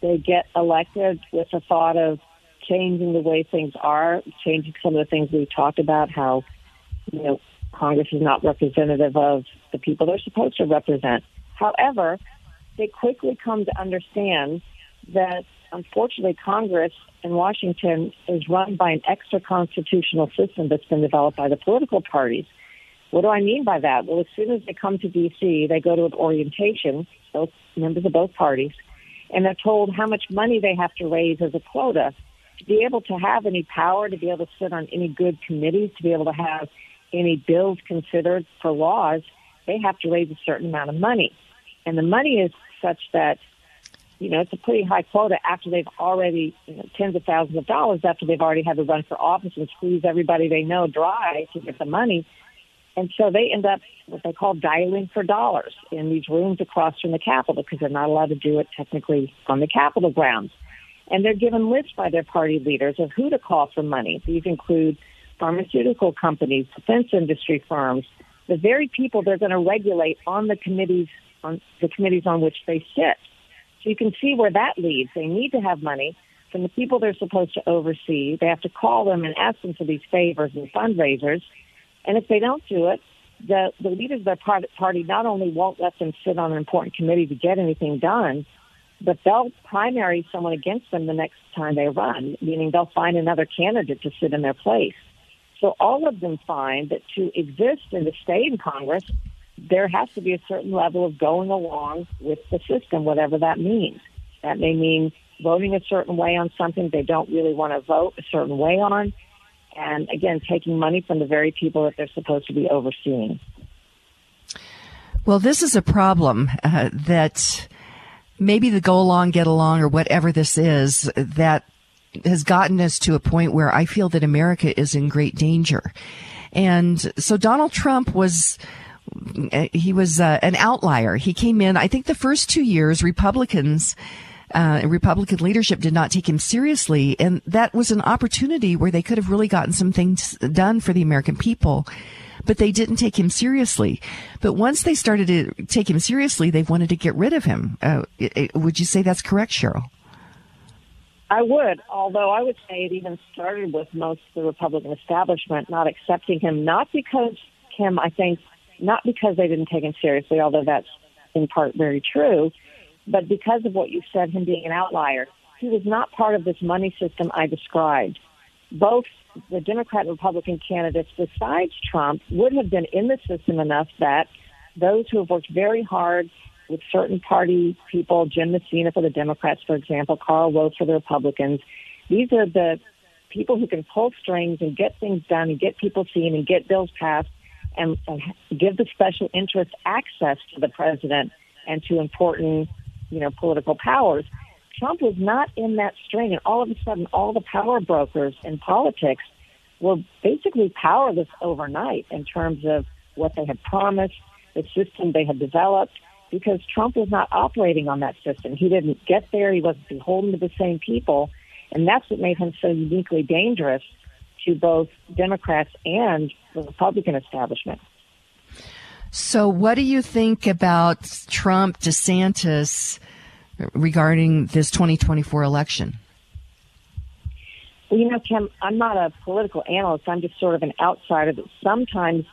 they get elected with the thought of changing the way things are, changing some of the things we've talked about, how you know Congress is not representative of the people they're supposed to represent. However, they quickly come to understand that unfortunately Congress in Washington is run by an extra constitutional system that's been developed by the political parties what do I mean by that? Well, as soon as they come to D.C., they go to an orientation, both members of both parties, and they're told how much money they have to raise as a quota to be able to have any power, to be able to sit on any good committees, to be able to have any bills considered for laws. They have to raise a certain amount of money. And the money is such that, you know, it's a pretty high quota after they've already, you know, tens of thousands of dollars after they've already had to run for office and squeeze everybody they know dry to get the money and so they end up what they call dialing for dollars in these rooms across from the Capitol because they're not allowed to do it technically on the Capitol grounds. And they're given lists by their party leaders of who to call for money. These include pharmaceutical companies, defense industry firms, the very people they're going to regulate on the committees on the committees on which they sit. So you can see where that leads. They need to have money from the people they're supposed to oversee. They have to call them and ask them for these favors and fundraisers. And if they don't do it, the, the leaders of their party not only won't let them sit on an important committee to get anything done, but they'll primary someone against them the next time they run, meaning they'll find another candidate to sit in their place. So all of them find that to exist and to stay in Congress, there has to be a certain level of going along with the system, whatever that means. That may mean voting a certain way on something they don't really want to vote a certain way on. And again, taking money from the very people that they're supposed to be overseeing. Well, this is a problem uh, that maybe the go along, get along, or whatever this is that has gotten us to a point where I feel that America is in great danger. And so Donald Trump was he was uh, an outlier. He came in, I think the first two years, Republicans, uh, Republican leadership did not take him seriously. And that was an opportunity where they could have really gotten some things done for the American people. But they didn't take him seriously. But once they started to take him seriously, they wanted to get rid of him. Uh, it, it, would you say that's correct, Sharyl? I would, although I would say it even started with most of the Republican establishment not accepting him, not because Kim, I think, not because they didn't take him seriously, although that's in part very true, but because of what you said, him being an outlier. He was not part of this money system I described. Both the Democrat and Republican candidates, besides Trump, would have been in the system enough that those who have worked very hard with certain party people, Jim Messina for the Democrats, for example, Karl Rove for the Republicans. These are the people who can pull strings and get things done and get people seen and get bills passed and, and give the special interest access to the president and to important, you know, political powers. Trump was not in that string, and all of a sudden, all the power brokers in politics were basically powerless overnight in terms of what they had promised, the system they had developed, because Trump was not operating on that system. He didn't get there. He wasn't beholden to the same people. And that's what made him so uniquely dangerous to both Democrats and the Republican establishment. So, what do you think about Trump, DeSantis regarding this 2024 election? Well, you know, Kim, I'm not a political analyst. I'm just sort of an outsider that sometimes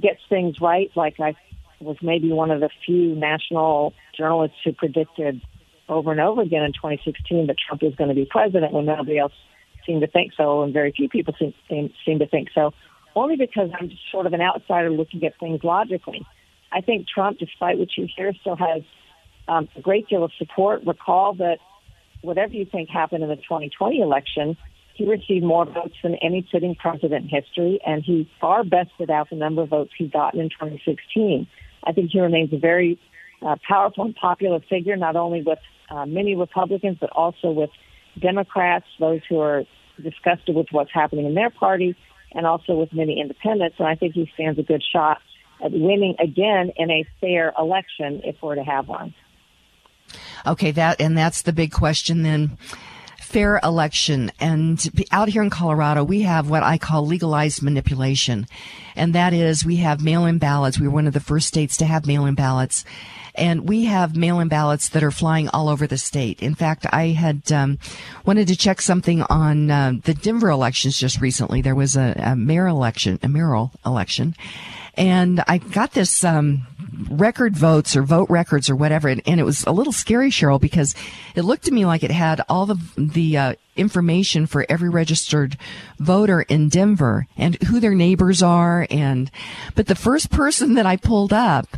gets things right, like I was maybe one of the few national journalists who predicted over and over again in 2016 that Trump was going to be president when nobody else seemed to think so, and very few people seem, seem, seem to think so. Only because I'm just sort of an outsider looking at things logically. I think Trump, despite what you hear, still has um, a great deal of support. Recall that whatever you think happened in the 2020 election, he received more votes than any sitting president in history, and he far bested out the number of votes he'd gotten in 2016. I think he remains a very uh, powerful and popular figure, not only with uh, many Republicans, but also with Democrats, those who are disgusted with what's happening in their party, and also with many independents. And I think he stands a good shot at winning again in a fair election if we're to have one. Okay, that and that's the big question then fair election. And out here in Colorado, we have what I call legalized manipulation. And that is we have mail-in ballots. We were one of the first states to have mail-in ballots. And we have mail-in ballots that are flying all over the state. In fact, I had um, wanted to check something on uh, the Denver elections just recently. There was a, a mayor election, a mayoral election, and I got this um, record votes or vote records or whatever, and, and, it was a little scary, Sharyl, because it looked to me like it had all the the uh, information for every registered voter in Denver and who their neighbors are, and but the first person that I pulled up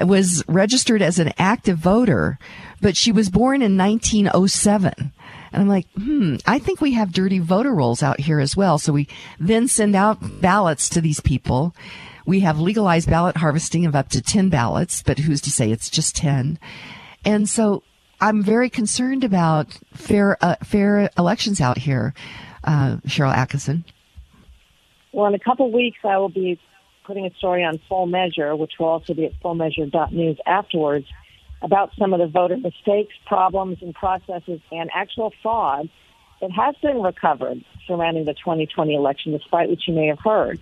was registered as an active voter, but she was born in 1907. And I'm like, hmm, I think we have dirty voter rolls out here as well. So we then send out ballots to these people we have legalized ballot harvesting of up to 10 ballots, but who's to say it's just 10? And so I'm very concerned about fair, uh, fair elections out here, uh, Sharyl Attkisson. Well, in a couple weeks, I will be putting a story on Full Measure, which will also be at fullmeasure.news afterwards, about some of the voter mistakes, problems, and processes and actual fraud that has been recovered surrounding the 2020 election, despite what you may have heard.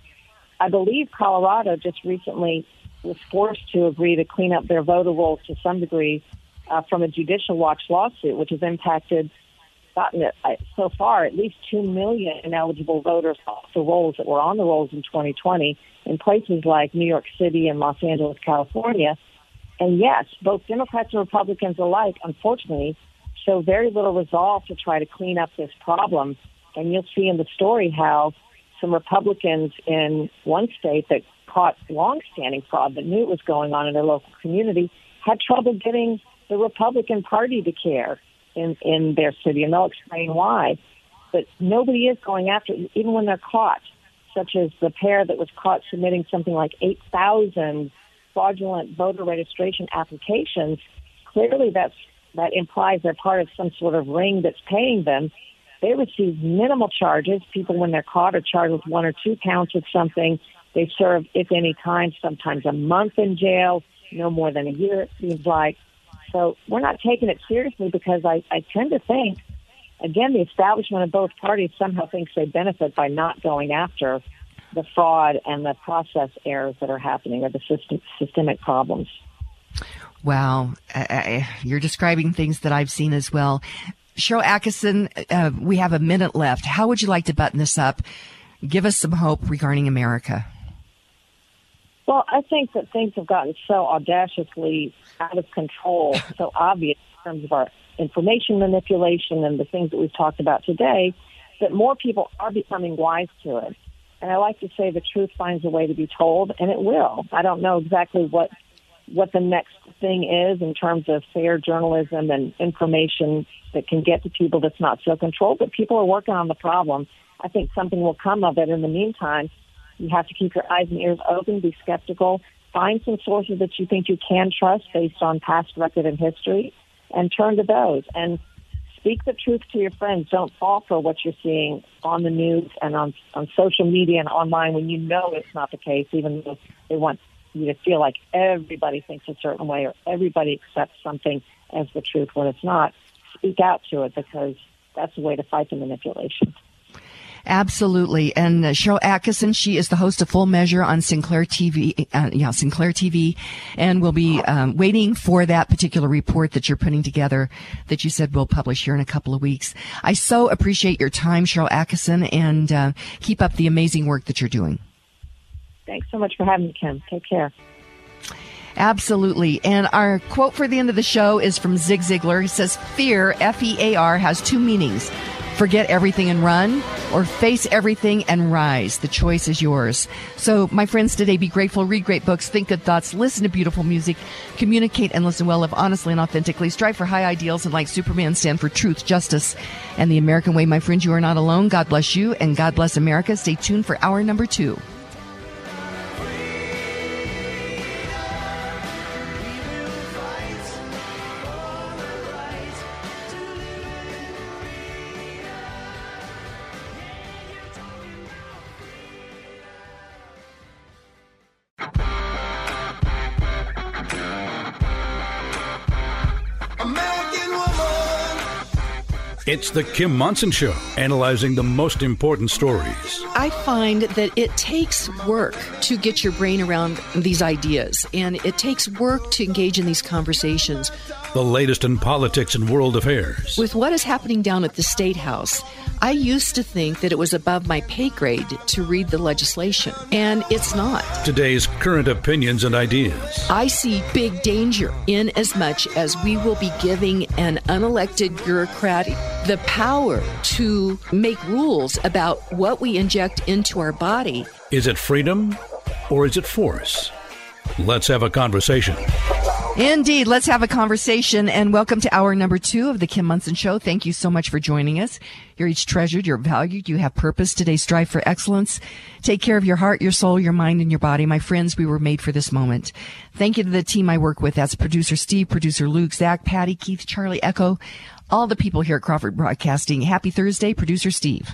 I believe Colorado just recently was forced to agree to clean up their voter rolls to some degree uh, from a judicial watch lawsuit, which has impacted gotten it so far at least two million ineligible voters off the rolls that were on the rolls in 2020 in places like New York City and Los Angeles, California. And yes, both Democrats and Republicans alike, unfortunately, show very little resolve to try to clean up this problem. And you'll see in the story how some Republicans in one state that caught longstanding fraud that knew it was going on in their local community had trouble getting the Republican Party to care in in their city, and they'll explain why. But nobody is going after, even when they're caught, such as the pair that was caught submitting something like eight thousand fraudulent voter registration applications. Clearly, that's that implies they're part of some sort of ring that's paying them. They receive minimal charges. People, when they're caught, are charged with one or two counts of something. They serve, if any time, sometimes a month in jail, no more than a year, it seems like. So we're not taking it seriously because I, I tend to think, again, the establishment of both parties somehow thinks they benefit by not going after the fraud and the process errors that are happening or the system, systemic problems. Wow. Uh, you're describing things that I've seen as well. Sharyl Attkisson, uh, we have a minute left. How would you like to button this up? Give us some hope regarding America. Well, I think that things have gotten so audaciously out of control, so obvious in terms of our information manipulation and the things that we've talked about today, that more people are becoming wise to it. And I like to say the truth finds a way to be told, and it will. I don't know exactly what what the next thing is in terms of fair journalism and information that can get to people that's not so controlled, but people are working on the problem. I think something will come of it. In the meantime, you have to keep your eyes and ears open, be skeptical, find some sources that you think you can trust based on past record and history, and turn to those. And speak the truth to your friends. Don't fall for what you're seeing on the news and on, on social media and online when you know it's not the case, even though they want you to feel like everybody thinks a certain way or everybody accepts something as the truth when it's not. Speak out to it because that's the way to fight the manipulation. Absolutely. And uh, Sharyl Attkisson, she is the host of Full Measure on Sinclair TV, uh, yeah, Sinclair TV, and we'll be um, waiting for that particular report that you're putting together that you said we'll publish here in a couple of weeks. I so appreciate your time, Sharyl Attkisson, and uh, keep up the amazing work that you're doing. Thanks so much for having me, Kim. Take care. Absolutely. And our quote for the end of the show is from Zig Ziglar. He says, Fear, F E A R, has two meanings forget everything and run, or face everything and rise. The choice is yours. So, my friends, today be grateful, read great books, think good thoughts, listen to beautiful music, communicate and listen well, live honestly and authentically, strive for high ideals, and like Superman, stand for truth, justice, and the American way. My friends, you are not alone. God bless you, and God bless America. Stay tuned for hour number two. It's the Kim Monson Show, analyzing the most important stories. I find that it takes work to get your brain around these ideas, and it takes work to engage in these conversations. The latest in politics and world affairs. With what is happening down at the State House, I used to think that it was above my pay grade to read the legislation, and it's not. Today's current opinions and ideas. I see big danger in as much as we will be giving an unelected bureaucrat the power to make rules about what we inject into our body. Is it freedom or is it force? Let's have a conversation. Indeed. Let's have a conversation and welcome to hour number two of the Kim Monson Show. Thank you so much for joining us. You're each treasured. You're valued. You have purpose. Today, strive for excellence. Take care of your heart, your soul, your mind, and your body. My friends, we were made for this moment. Thank you to the team I work with. That's producer Steve, producer Luke, Zach, Patty, Keith, Charlie, Echo, all the people here at Crawford Broadcasting. Happy Thursday, producer Steve.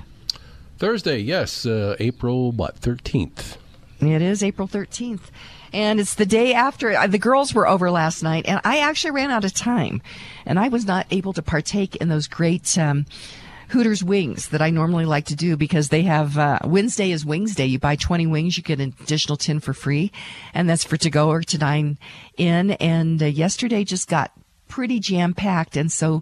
Thursday, yes, uh, April what thirteenth. It is April thirteenth and it's the day after uh, the girls were over last night and i actually ran out of time and i was not able to partake in those great um, Hooters wings that I normally like to do because they have uh, Wednesday is Wings Day. You buy 20 wings, you get an additional 10 for free, and that's for to go or to dine in. And uh, yesterday just got pretty jam packed, and so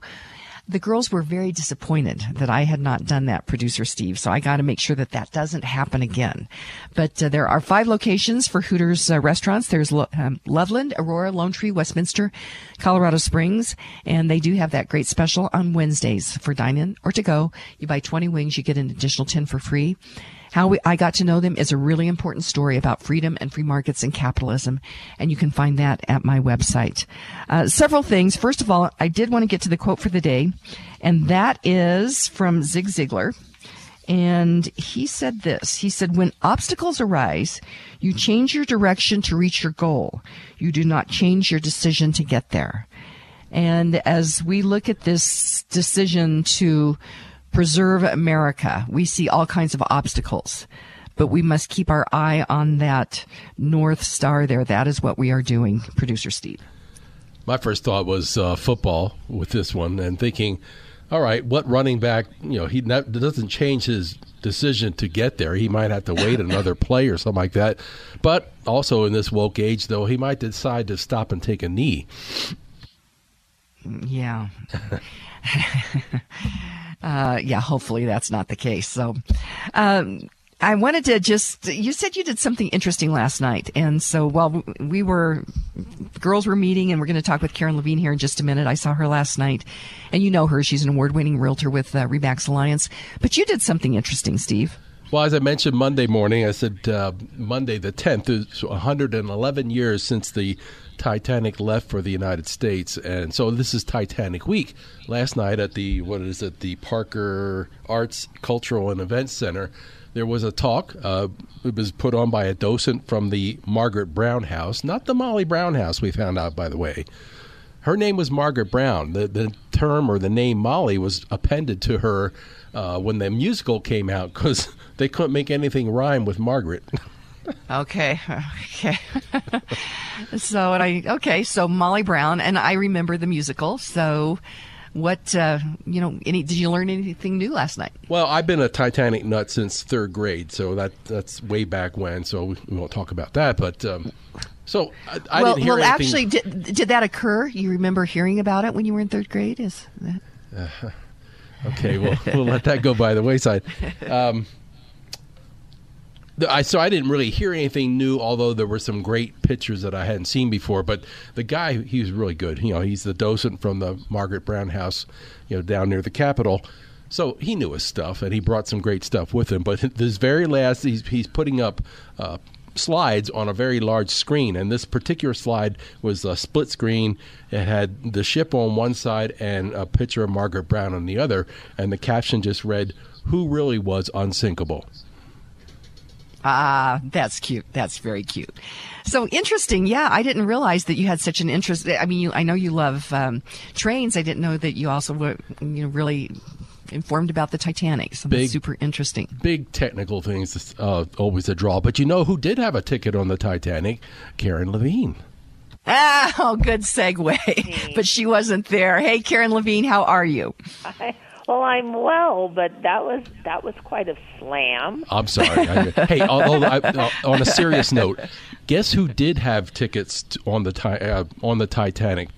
the girls were very disappointed that I had not done that, producer Steve. So I got to make sure that that doesn't happen again. But uh, there are five locations for Hooters uh, restaurants. There's Lo- um, Loveland, Aurora, Lone Tree, Westminster, Colorado Springs, and they do have that great special on Wednesdays for dine in or to go. You buy 20 wings, you get an additional 10 for free. How we, I got to know them is a really important story about freedom and free markets and capitalism. And you can find that at my website. Uh, several things. First of all, I did want to get to the quote for the day, and that is from Zig Ziglar. And he said this. He said, when obstacles arise, you change your direction to reach your goal. You do not change your decision to get there. And as we look at this decision to preserve America. We see all kinds of obstacles, but we must keep our eye on that North Star there. That is what we are doing, Producer Steve. My first thought was uh, football with this one and thinking, all right, what running back, you know, he not, doesn't change his decision to get there. He might have to wait another play or something like that. But also in this woke age, though, he might decide to stop and take a knee. Yeah. uh, yeah, hopefully that's not the case. So, um, I wanted to just, you said you did something interesting last night. And so while we were, girls were meeting and we're going to talk with Karen Levine here in just a minute. I saw her last night and you know her. She's an award winning realtor with uh, Remax Alliance. But you did something interesting, Steve. Well, as I mentioned Monday morning, I said uh, Monday the 10th is 111 years since the Titanic left for the United States, and so this is Titanic Week. Last night at the what is it, the Parker Arts Cultural and Events Center, there was a talk. Uh, it was put on by a docent from the Margaret Brown House, not the Molly Brown House. We found out, by the way. Her name was Margaret Brown. The the term or the name Molly was appended to her uh, when the musical came out because they couldn't make anything rhyme with Margaret. okay, okay. so and I okay, so Molly Brown and I remember the musical. So what uh, you know? Any did you learn anything new last night? Well, I've been a Titanic nut since third grade, so that that's way back when. So we, we won't talk about that. But um, so I, I well, didn't hear well, anything. actually, did, did that occur? You remember hearing about it when you were in third grade? Is that? Uh, okay, well, we'll let that go by the wayside. Um, I so I didn't really hear anything new, although there were some great pictures that I hadn't seen before. But the guy, he was really good. You know, he's the docent from the Margaret Brown House, you know, down near the Capitol. So he knew his stuff, and he brought some great stuff with him. But this very last, he's he's putting up. Uh, slides on a very large screen and this particular slide was a split screen it had the ship on one side and a picture of margaret brown on the other and the caption just read who really was unsinkable Ah, that's cute. That's very cute. So interesting. Yeah, I didn't realize that you had such an interest. I mean, you, I know you love um, trains. I didn't know that you also were, you know, really informed about the Titanic. So Big- super interesting. big technical things is uh, always a draw but you know who did have a ticket on the titanic karen levine Ah, oh, good segue. but she wasn't there. Hey, Karen Levine, how are you? I, well, I'm well, but that was that was quite a slam. I'm sorry. I, hey, although I, uh, on a serious note, guess who did have tickets on the uh, on the Titanic,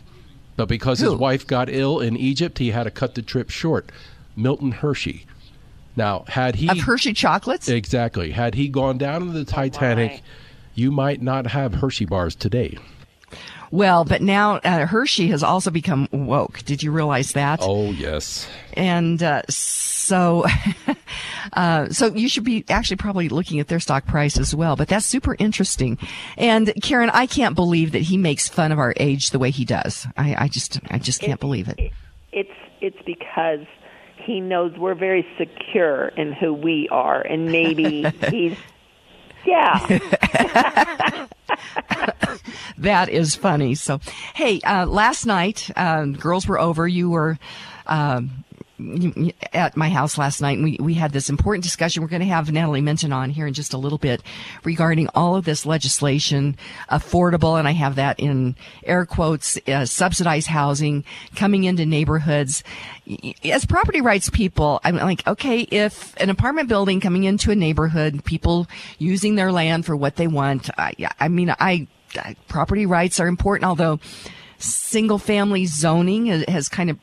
but because his wife got ill in Egypt, he had to cut the trip short. Milton Hershey. Now, had he Of Hershey chocolates? exactly had he gone down to the Titanic, you might not have Hershey bars today. Well, but now uh, Hershey has also become woke. Did you realize that? Oh yes. And uh, so, uh, so you should be actually probably looking at their stock price as well. But that's super interesting. And Karen, I can't believe that he makes fun of our age the way he does. I, I just, I just can't believe it. It's it's because he knows we're very secure in who we are, and maybe he's yeah. That is funny. So, hey, uh, last night, um, girls were over. You were, um, at my house last night and we, we had this important discussion. We're going to have Natale Menten on here in just a little bit regarding all of this legislation, affordable, and I have that in air quotes, uh, subsidized housing coming into neighborhoods. As property rights people, I'm like, okay, if an apartment building coming into a neighborhood, people using their land for what they want, I, I mean, I, I- property rights are important, although single family zoning has, has kind of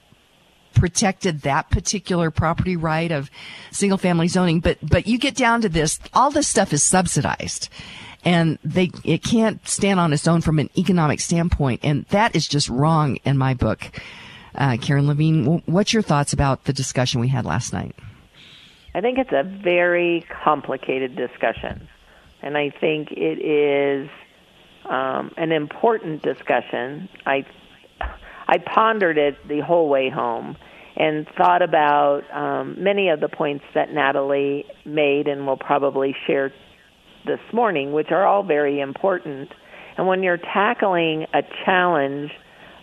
protected that particular property right of single family zoning. But, but you get down to this, all this stuff is subsidized and they, it can't stand on its own from an economic standpoint. And that is just wrong in my book. Uh, Karen Levine, what's your thoughts about the discussion we had last night? I think it's a very complicated discussion, and I think it is um, an important discussion. I I pondered it the whole way home and thought about um, many of the points that Natale made and will probably share this morning, which are all very important. And when you're tackling a challenge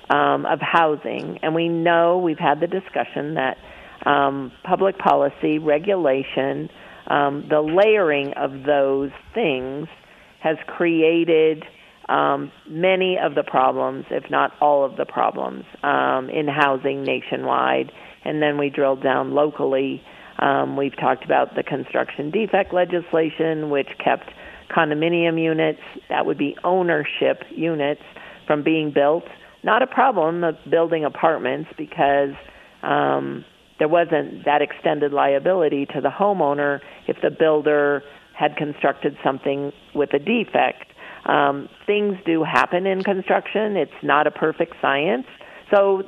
um, of housing, and we know we've had the discussion that um, public policy, regulation, um, the layering of those things has created um, many of the problems, if not all of the problems, um, in housing nationwide. And then we drilled down locally. Um, we've talked about the construction defect legislation, which kept condominium units, that would be ownership units, from being built. Not a problem of building apartments because um, there wasn't that extended liability to the homeowner if the builder had constructed something with a defect. Um, things do happen in construction. It's not a perfect science. So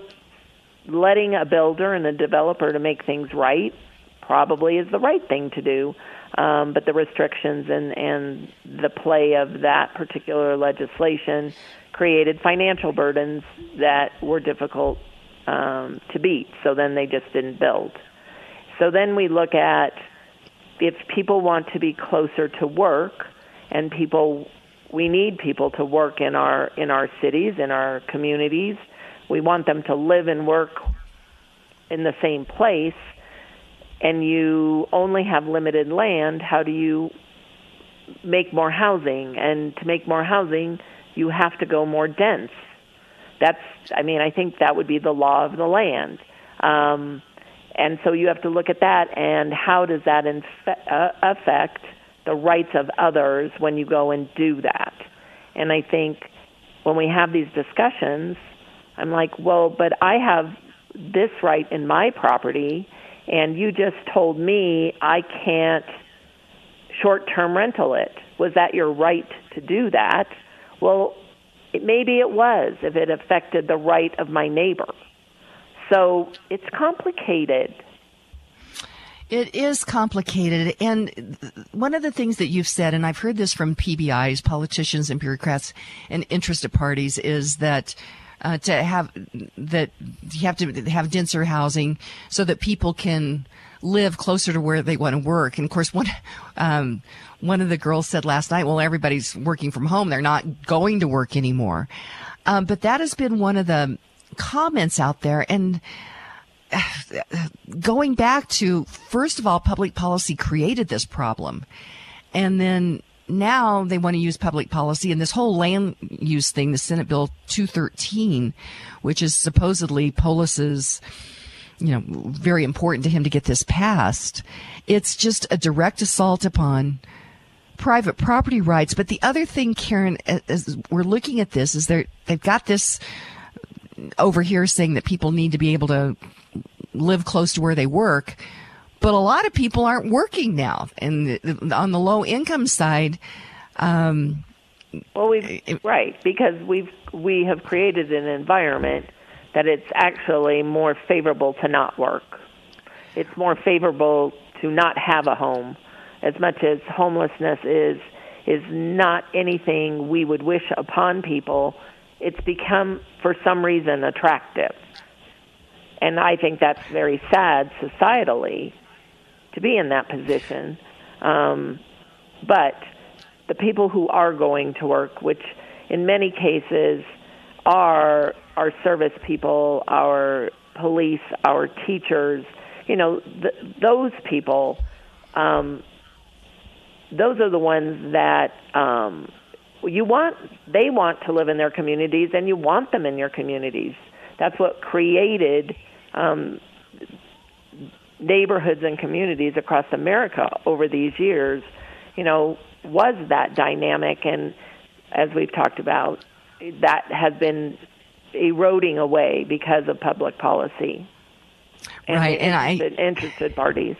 letting a builder and a developer to make things right probably is the right thing to do. Um, but the restrictions and, and the play of that particular legislation created financial burdens that were difficult um, to beat. So then they just didn't build. So then we look at if people want to be closer to work and people we need people to work in our in our cities in our communities. We want them to live and work in the same place. And you only have limited land. How do you make more housing? And to make more housing you have to go more dense. That's i mean i think that would be the law of the land. Um, and so you have to look at that and how does that infe- uh, affect the rights of others when you go and do that. And I think when we have these discussions, I'm like, well, but I have this right in my property, and you just told me I can't short term rental it. Was that your right to do that? Well, it, maybe it was if it affected the right of my neighbor. So it's complicated. It is complicated. And one of the things that you've said, and I've heard this from PBIs, politicians and bureaucrats and interested parties, is that uh, to have that you have to have denser housing so that people can live closer to where they want to work. And of course, one um, one of the girls said last night, "Well, everybody's working from home; they're not going to work anymore." Um, but that has been one of the comments out there, and going back to first of all, public policy created this problem, and then now they want to use public policy and this whole land use thing, the Senate Bill 213, which is supposedly Polis's, you know, very important to him to get this passed. It's just a direct assault upon private property rights. But the other thing, Karen, as we're looking at this, is they they've got this over here saying that people need to be able to live close to where they work. But a lot of people aren't working now, and on the low income side. Um, well, we right because we've we have created an environment that it's actually more favorable to not work. It's more favorable to not have a home, as much as homelessness is is not anything we would wish upon people. It's become, for some reason, attractive. And I think that's very sad societally to be in that position. Um, but the people who are going to work, which in many cases are our service people, our police, our teachers, you know, th- those people, um, those are the ones that um, you want. They want to live in their communities, and you want them in your communities. That's what created um, neighborhoods and communities across America over these years, you know, was that dynamic. And as we've talked about, that has been eroding away because of public policy. And right, and I interested parties.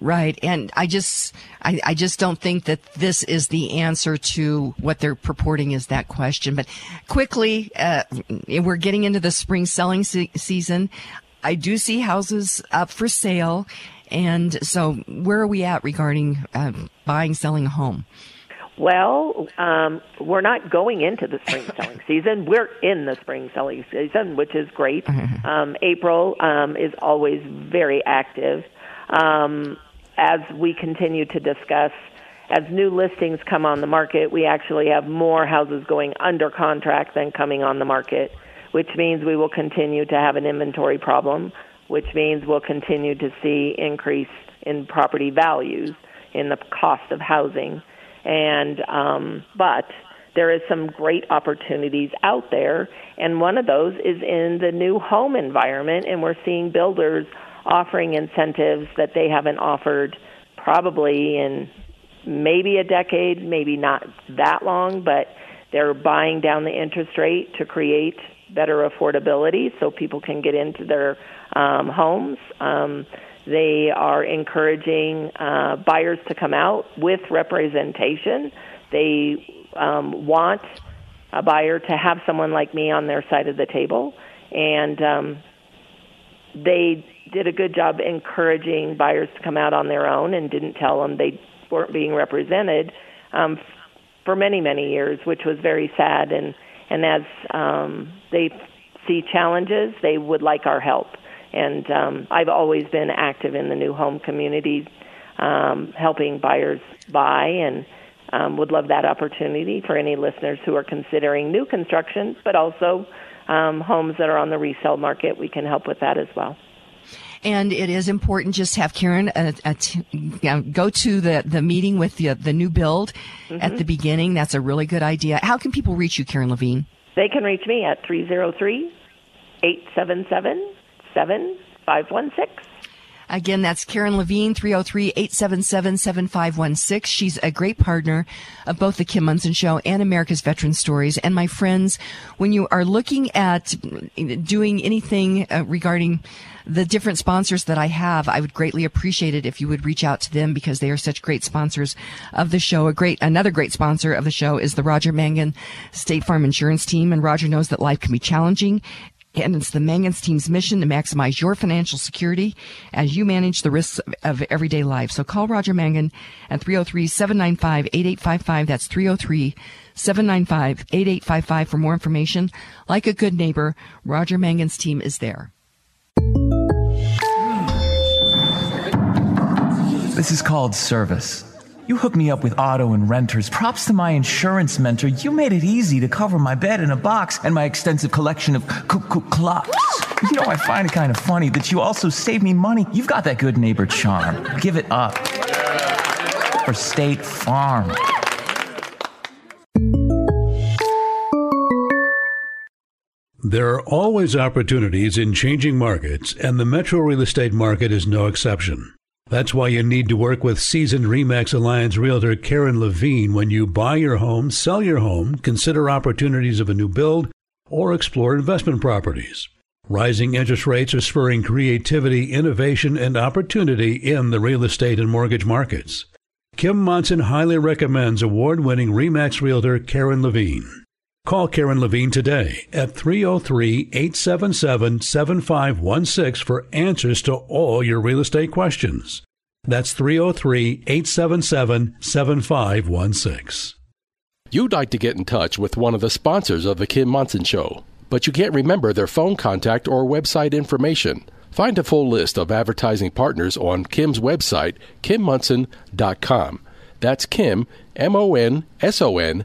Right. And I just, I, I just don't think that this is the answer to what they're purporting is that question. But quickly, uh, we're getting into the spring selling se- season. I do see houses up for sale. And so, where are we at regarding uh, buying, selling a home? Well, um, we're not going into the spring selling season. We're in the spring selling season, which is great. Mm-hmm. Um, April um, is always very active. Um, as we continue to discuss, as new listings come on the market, we actually have more houses going under contract than coming on the market, which means we will continue to have an inventory problem, which means we'll continue to see increase in property values in the cost of housing. And um, but there is some great opportunities out there, and one of those is in the new home environment, and we're seeing builders offering incentives that they haven't offered probably in maybe a decade, maybe not that long, but they're buying down the interest rate to create better affordability so people can get into their um, homes. Um, they are encouraging uh, buyers to come out with representation. They um, want a buyer to have someone like me on their side of the table, and um, they did a good job encouraging buyers to come out on their own and didn't tell them they weren't being represented um, for many many years, which was very sad. And and as um, they see challenges, they would like our help. And um, I've always been active in the new home community, um, helping buyers buy, and um, would love that opportunity for any listeners who are considering new construction, but also um, homes that are on the resale market. We can help with that as well. And it is important just have Karen uh, uh, t- you know, go to the, the meeting with the, the new build Mm-hmm. at the beginning. That's a really good idea. How can people reach you, Karen Levine? They can reach me at 303 877 7516. Again, that's Karen Levine, 303-877-7516. She's a great partner of both the Kim Monson Show and America's Veteran Stories. And my friends, when you are looking at doing anything uh, regarding the different sponsors that I have, I would greatly appreciate it if you would reach out to them because they are such great sponsors of the show. A great, another great sponsor of the show is the Roger Mangan State Farm Insurance Team. And Roger knows that life can be challenging and it's the Mangans team's mission to maximize your financial security as you manage the risks of, of everyday life. So call Roger Mangan at 303-795-8855. That's 303-795-8855 for more information. Like a good neighbor, Roger Mangan's team is there. This is called service. You hooked me up with auto and renters. Props to my insurance mentor. You made it easy to cover my bed in a box and my extensive collection of cuckoo clocks. You know, I find it kind of funny that you also save me money. You've got that good neighbor charm. Give it up. For State Farm. There are always opportunities in changing markets, and the metro real estate market is no exception. That's why you need to work with seasoned REMAX Alliance realtor Karen Levine when you buy your home, sell your home, consider opportunities of a new build, or explore investment properties. Rising interest rates are spurring creativity, innovation, and opportunity in the real estate and mortgage markets. Kim Monson highly recommends award winning REMAX realtor Karen Levine. Call Karen Levine today at 303 877 7516 for answers to all your real estate questions. That's 303 877 7516. You'd like to get in touch with one of the sponsors of The Kim Monson Show, but you can't remember their phone contact or website information. Find a full list of advertising partners on Kim's website, kimmonson.com. That's Kim, M O N S O N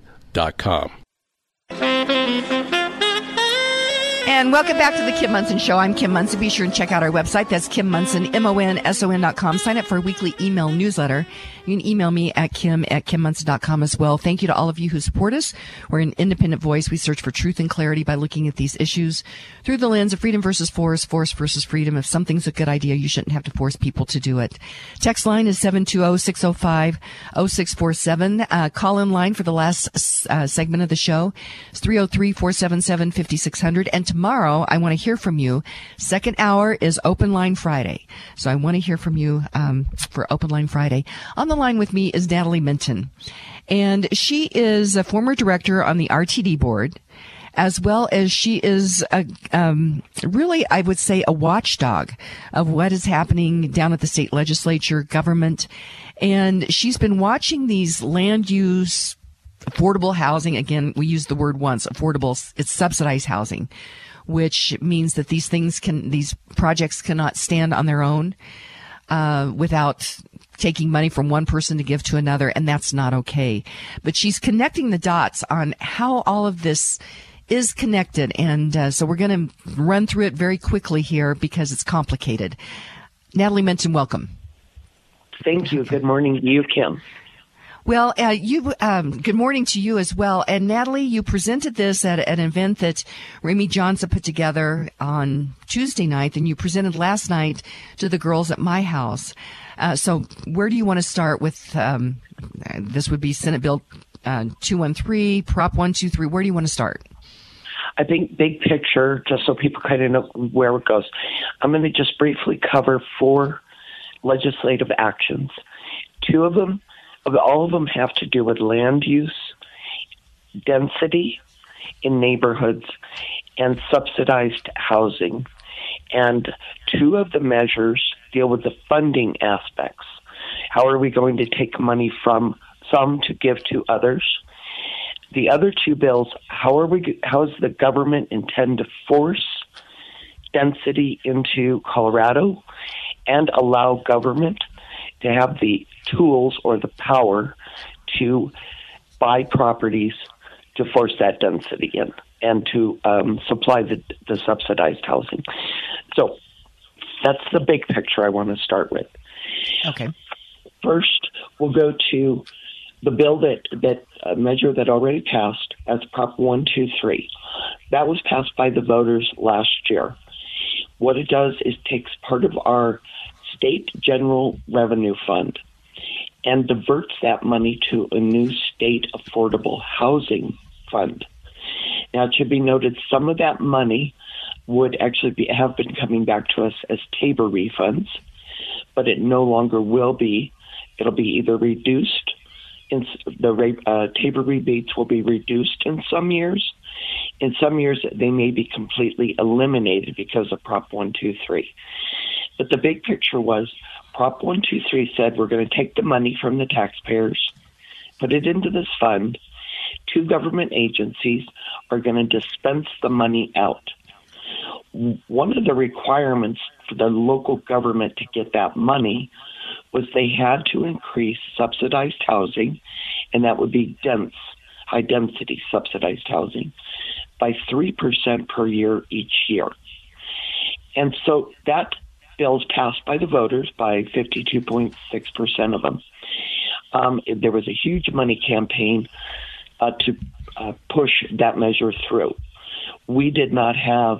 And welcome back to the Kim Monson Show. I'm Kim Monson. Be sure and check out our website. That's Kim Monson, M-O-N-S-O-N dot com. Sign up for a weekly email newsletter. You can email me at kim at kimmonson.com as well. Thank you to all of you who support us. We're an independent voice. We search for truth and clarity by looking at these issues through the lens of freedom versus force, force versus freedom. If something's a good idea, you shouldn't have to force people to do it. Text line is 720-605-0647. Uh, call in line for the last uh, segment of the show is 303-477-5600. And tomorrow, I want to hear from you. Second hour is Open Line Friday. So I want to hear from you um, for Open Line Friday. On the line with me is Natale Menten. And she is a former director on the RTD board, as well as she is a, um, really, I would say, a watchdog of what is happening down at the state legislature, government. And she's been watching these land use affordable housing. Again, we use the word once, affordable. It's subsidized housing, which means that these things can, these projects cannot stand on their own, uh, without taking money from one person to give to another. And that's not okay. But she's connecting the dots on how all of this is connected. And uh, so we're going to run through it very quickly here because it's complicated. Natale Menten, welcome. Thank you. Good morning to you, Kim. Well, uh, you. Um, good morning to you as well. And Natale, you presented this at, at, an event that Remy Johnson put together on Tuesday night, and you presented last night to the girls at my house. Uh, so, where do you want to start with? Um, this would be Senate Bill uh, 213, Prop 123. Where do you want to start? I think big picture, just so people kind of know where it goes. I'm going to just briefly cover four legislative actions. Two of them all of them have to do with land use, density in neighborhoods, and subsidized housing. And two of the measures deal with the funding aspects. How are we going to take money from some to give to others? The other two bills, how are we how does the government intend to force density into Colorado and allow government to have the tools or the power to buy properties to force that density in and to um, supply the, the subsidized housing. So that's the big picture I want to start with. Okay. First, we'll go to the bill that that uh, measure that already passed. That's Prop One Two Three. That was passed by the voters last year. What it does is takes part of our state general revenue fund and diverts that money to a new state affordable housing fund. Now, it should be noted some of that money would actually be, have been coming back to us as TABOR refunds, but it no longer will be. It'll be either reduced, in the uh, TABOR rebates will be reduced in some years. In some years, they may be completely eliminated because of Prop 123. But the big picture was Prop 123 said we're going to take the money from the taxpayers, put it into this fund. Two government agencies are going to dispense the money out. One of the requirements for the local government to get that money was they had to increase subsidized housing, and that would be dense, high density subsidized housing, by 3% per year each year. And so that bills passed by the voters by 52.6% of them. Um, there was a huge money campaign uh, to uh, push that measure through. We did not have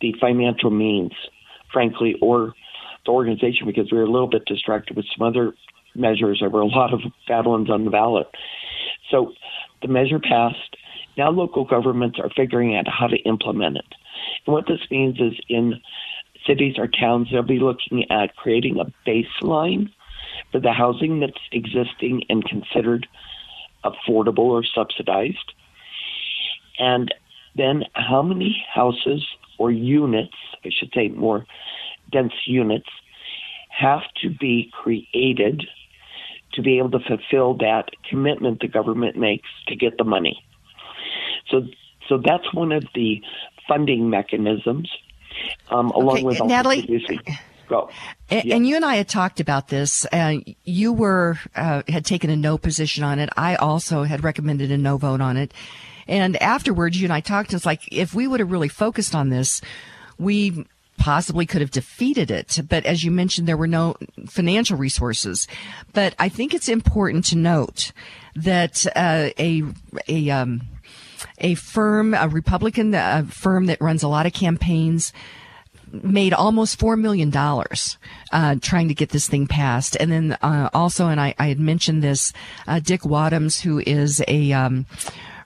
the financial means, frankly, or the organization because we were a little bit distracted with some other measures. There were a lot of bad ones on the ballot. So the measure passed. Now local governments are figuring out how to implement it. And what this means is in cities or towns, they'll be looking at creating a baseline for the housing that's existing and considered affordable or subsidized. And then how many houses or units, I should say more dense units, have to be created to be able to fulfill that commitment the government makes to get the money. So, so that's one of the funding mechanisms um, along okay, with Natale. producing. Go. And, yeah. and, you and I had talked about this. Uh, you were uh, had taken a no position on it. I also had recommended a no vote on it. And afterwards, you and I talked. It's like if we would have really focused on this, we possibly could have defeated it. But as you mentioned, there were no financial resources. But I think it's important to note that uh, a a um, a firm, a Republican uh, firm that runs a lot of campaigns, made almost four million dollars uh, trying to get this thing passed. And then uh, also, and I, I, had mentioned this, uh, Dick Wadhams, who is a um,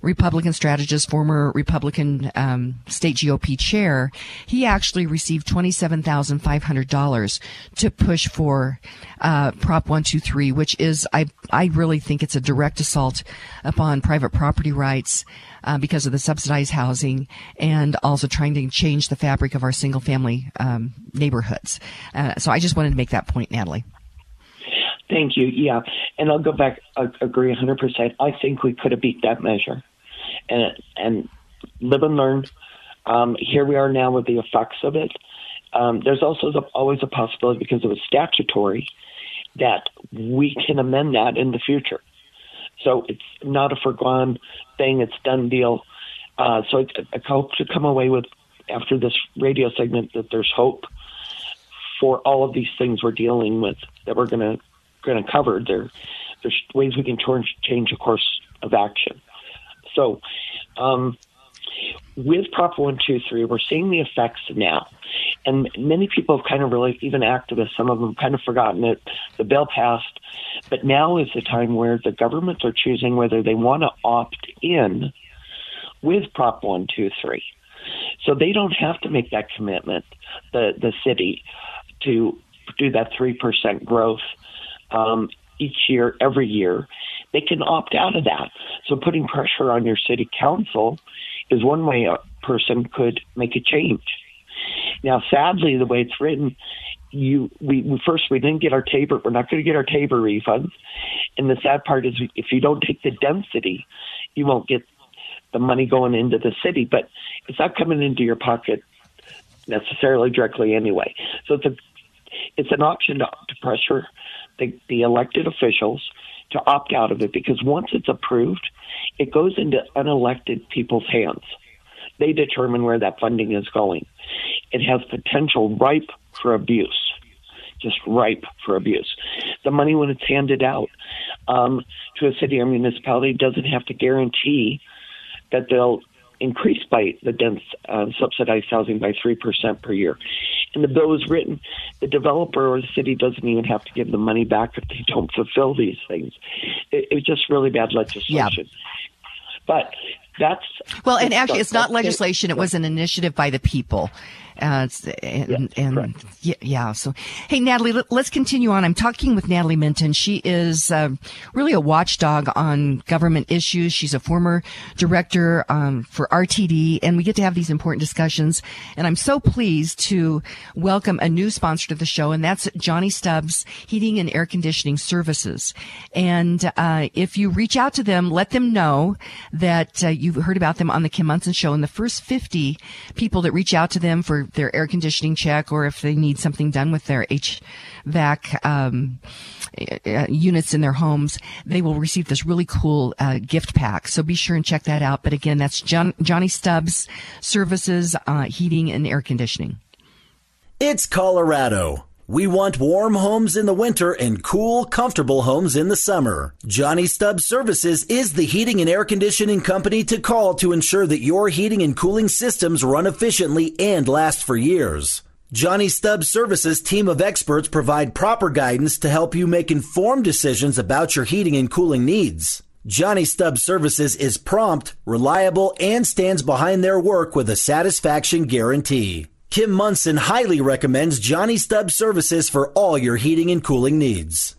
Republican strategist, former Republican um, state GOP chair, he actually received $27,500 to push for uh, Prop 123, which is, I, I really think it's a direct assault upon private property rights uh, because of the subsidized housing and also trying to change the fabric of our single family um, neighborhoods. Uh, so I just wanted to make that point, Natale. Thank you. Yeah, and I'll go back. I agree 100%. I think we could have beat that measure, and and live and learn. Um, here we are now with the effects of it. Um, there's also the, always a possibility because it was statutory that we can amend that in the future. So it's not a foregone thing. It's done deal. Uh, so I, I hope to come away with after this radio segment that there's hope for all of these things we're dealing with that we're going to going to cover. There, there's ways we can change, change a course of action. So, um, with Prop 123, we're seeing the effects now. And many people have kind of really, even activists, some of them kind of forgotten it. The bill passed. But now is the time where the governments are choosing whether they want to opt in with Prop 123. So they don't have to make that commitment, the, the city, to do that 3% growth um, each year, every year. They can opt out of that. So putting pressure on your city council is one way a person could make a change. Now, sadly, the way it's written, you we, we first we didn't get our Tabor. We're not going to get our Tabor refunds, and the sad part is if you don't take the density, you won't get the money going into the city. But it's not coming into your pocket necessarily directly anyway. So it's a it's an option to, to pressure the, the elected officials to opt out of it because once it's approved, it goes into unelected people's hands. They determine where that funding is going. It has potential ripe for abuse, just ripe for abuse. The money, when it's handed out um, to a city or municipality, doesn't have to guarantee that they'll increase by the dense uh, subsidized housing by 3% per year. And the bill is written, the developer or the city doesn't even have to give the money back if they don't fulfill these things. It, it's just really bad legislation. But that's well, and actually, it's not legislation. It was an initiative by the people. Uh, and, yeah, and yeah, yeah, So, hey, Natale, let, us continue on. I'm talking with Natale Menten. She is uh, really a watchdog on government issues. She's a former director um, for RTD, and we get to have these important discussions. And I'm so pleased to welcome a new sponsor to the show, and that's Johnny Stubbs Heating and Air Conditioning Services. And uh, if you reach out to them, let them know that uh, you've heard about them on the Kim Monson Show. And the first 50 people that reach out to them for their air conditioning check or if they need something done with their HVAC um, uh, units in their homes, they will receive this really cool uh, gift pack. So be sure and check that out. But again, that's John, Johnny Stubbs Services uh, Heating and Air Conditioning. It's Colorado. We want warm homes in the winter and cool, comfortable homes in the summer. Johnny Stubbs Services is the heating and air conditioning company to call to ensure that your heating and cooling systems run efficiently and last for years. Johnny Stubbs Services team of experts provide proper guidance to help you make informed decisions about your heating and cooling needs. Johnny Stubbs Services is prompt, reliable, and stands behind their work with a satisfaction guarantee. Kim Monson highly recommends Johnny Stubbs services for all your heating and cooling needs.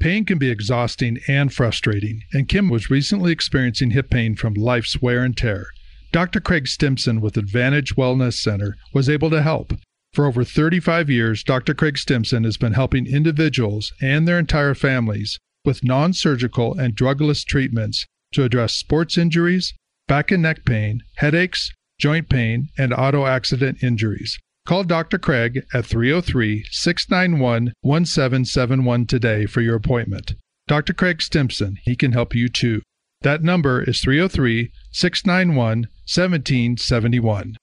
Pain can be exhausting and frustrating, and Kim was recently experiencing hip pain from life's wear and tear. Dr. Craig Stimson with Advantage Wellness Center was able to help. For over 35 years, Dr. Craig Stimson has been helping individuals and their entire families with non surgical and drugless treatments to address sports injuries, back and neck pain, headaches, joint pain, and auto accident injuries. Call Dr. Craig at 303 691 1771 today for your appointment. Dr. Craig Stimson, he can help you too. That number is 303 691 1771.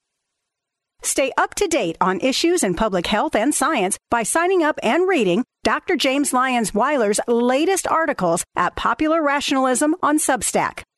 Stay up to date on issues in public health and science by signing up and reading Dr. James Lyons Weiler's latest articles at Popular Rationalism on Substack.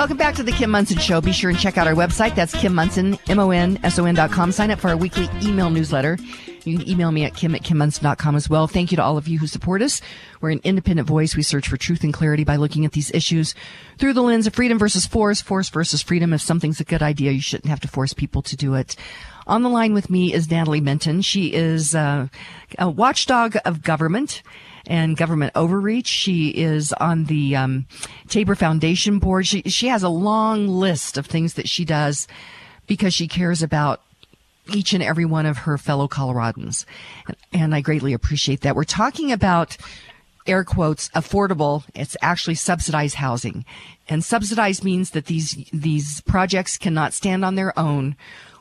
Welcome back to the Kim Monson Show. Be sure and check out our website. That's Kim Monson, M-O-N-S-O-N dot com. Sign up for our weekly email newsletter. You can email me at kim at kimmonson.com as well. Thank you to all of you who support us. We're an independent voice. We search for truth and clarity by looking at these issues through the lens of freedom versus force, force versus freedom. If something's a good idea, you shouldn't have to force people to do it. On the line with me is Natale Menten. She is uh, a watchdog of government and government overreach. She is on the um, Tabor Foundation board. She she has a long list of things that she does because she cares about each and every one of her fellow Coloradans, and I greatly appreciate that. We're talking about air quotes affordable it's actually subsidized housing and subsidized means that these these projects cannot stand on their own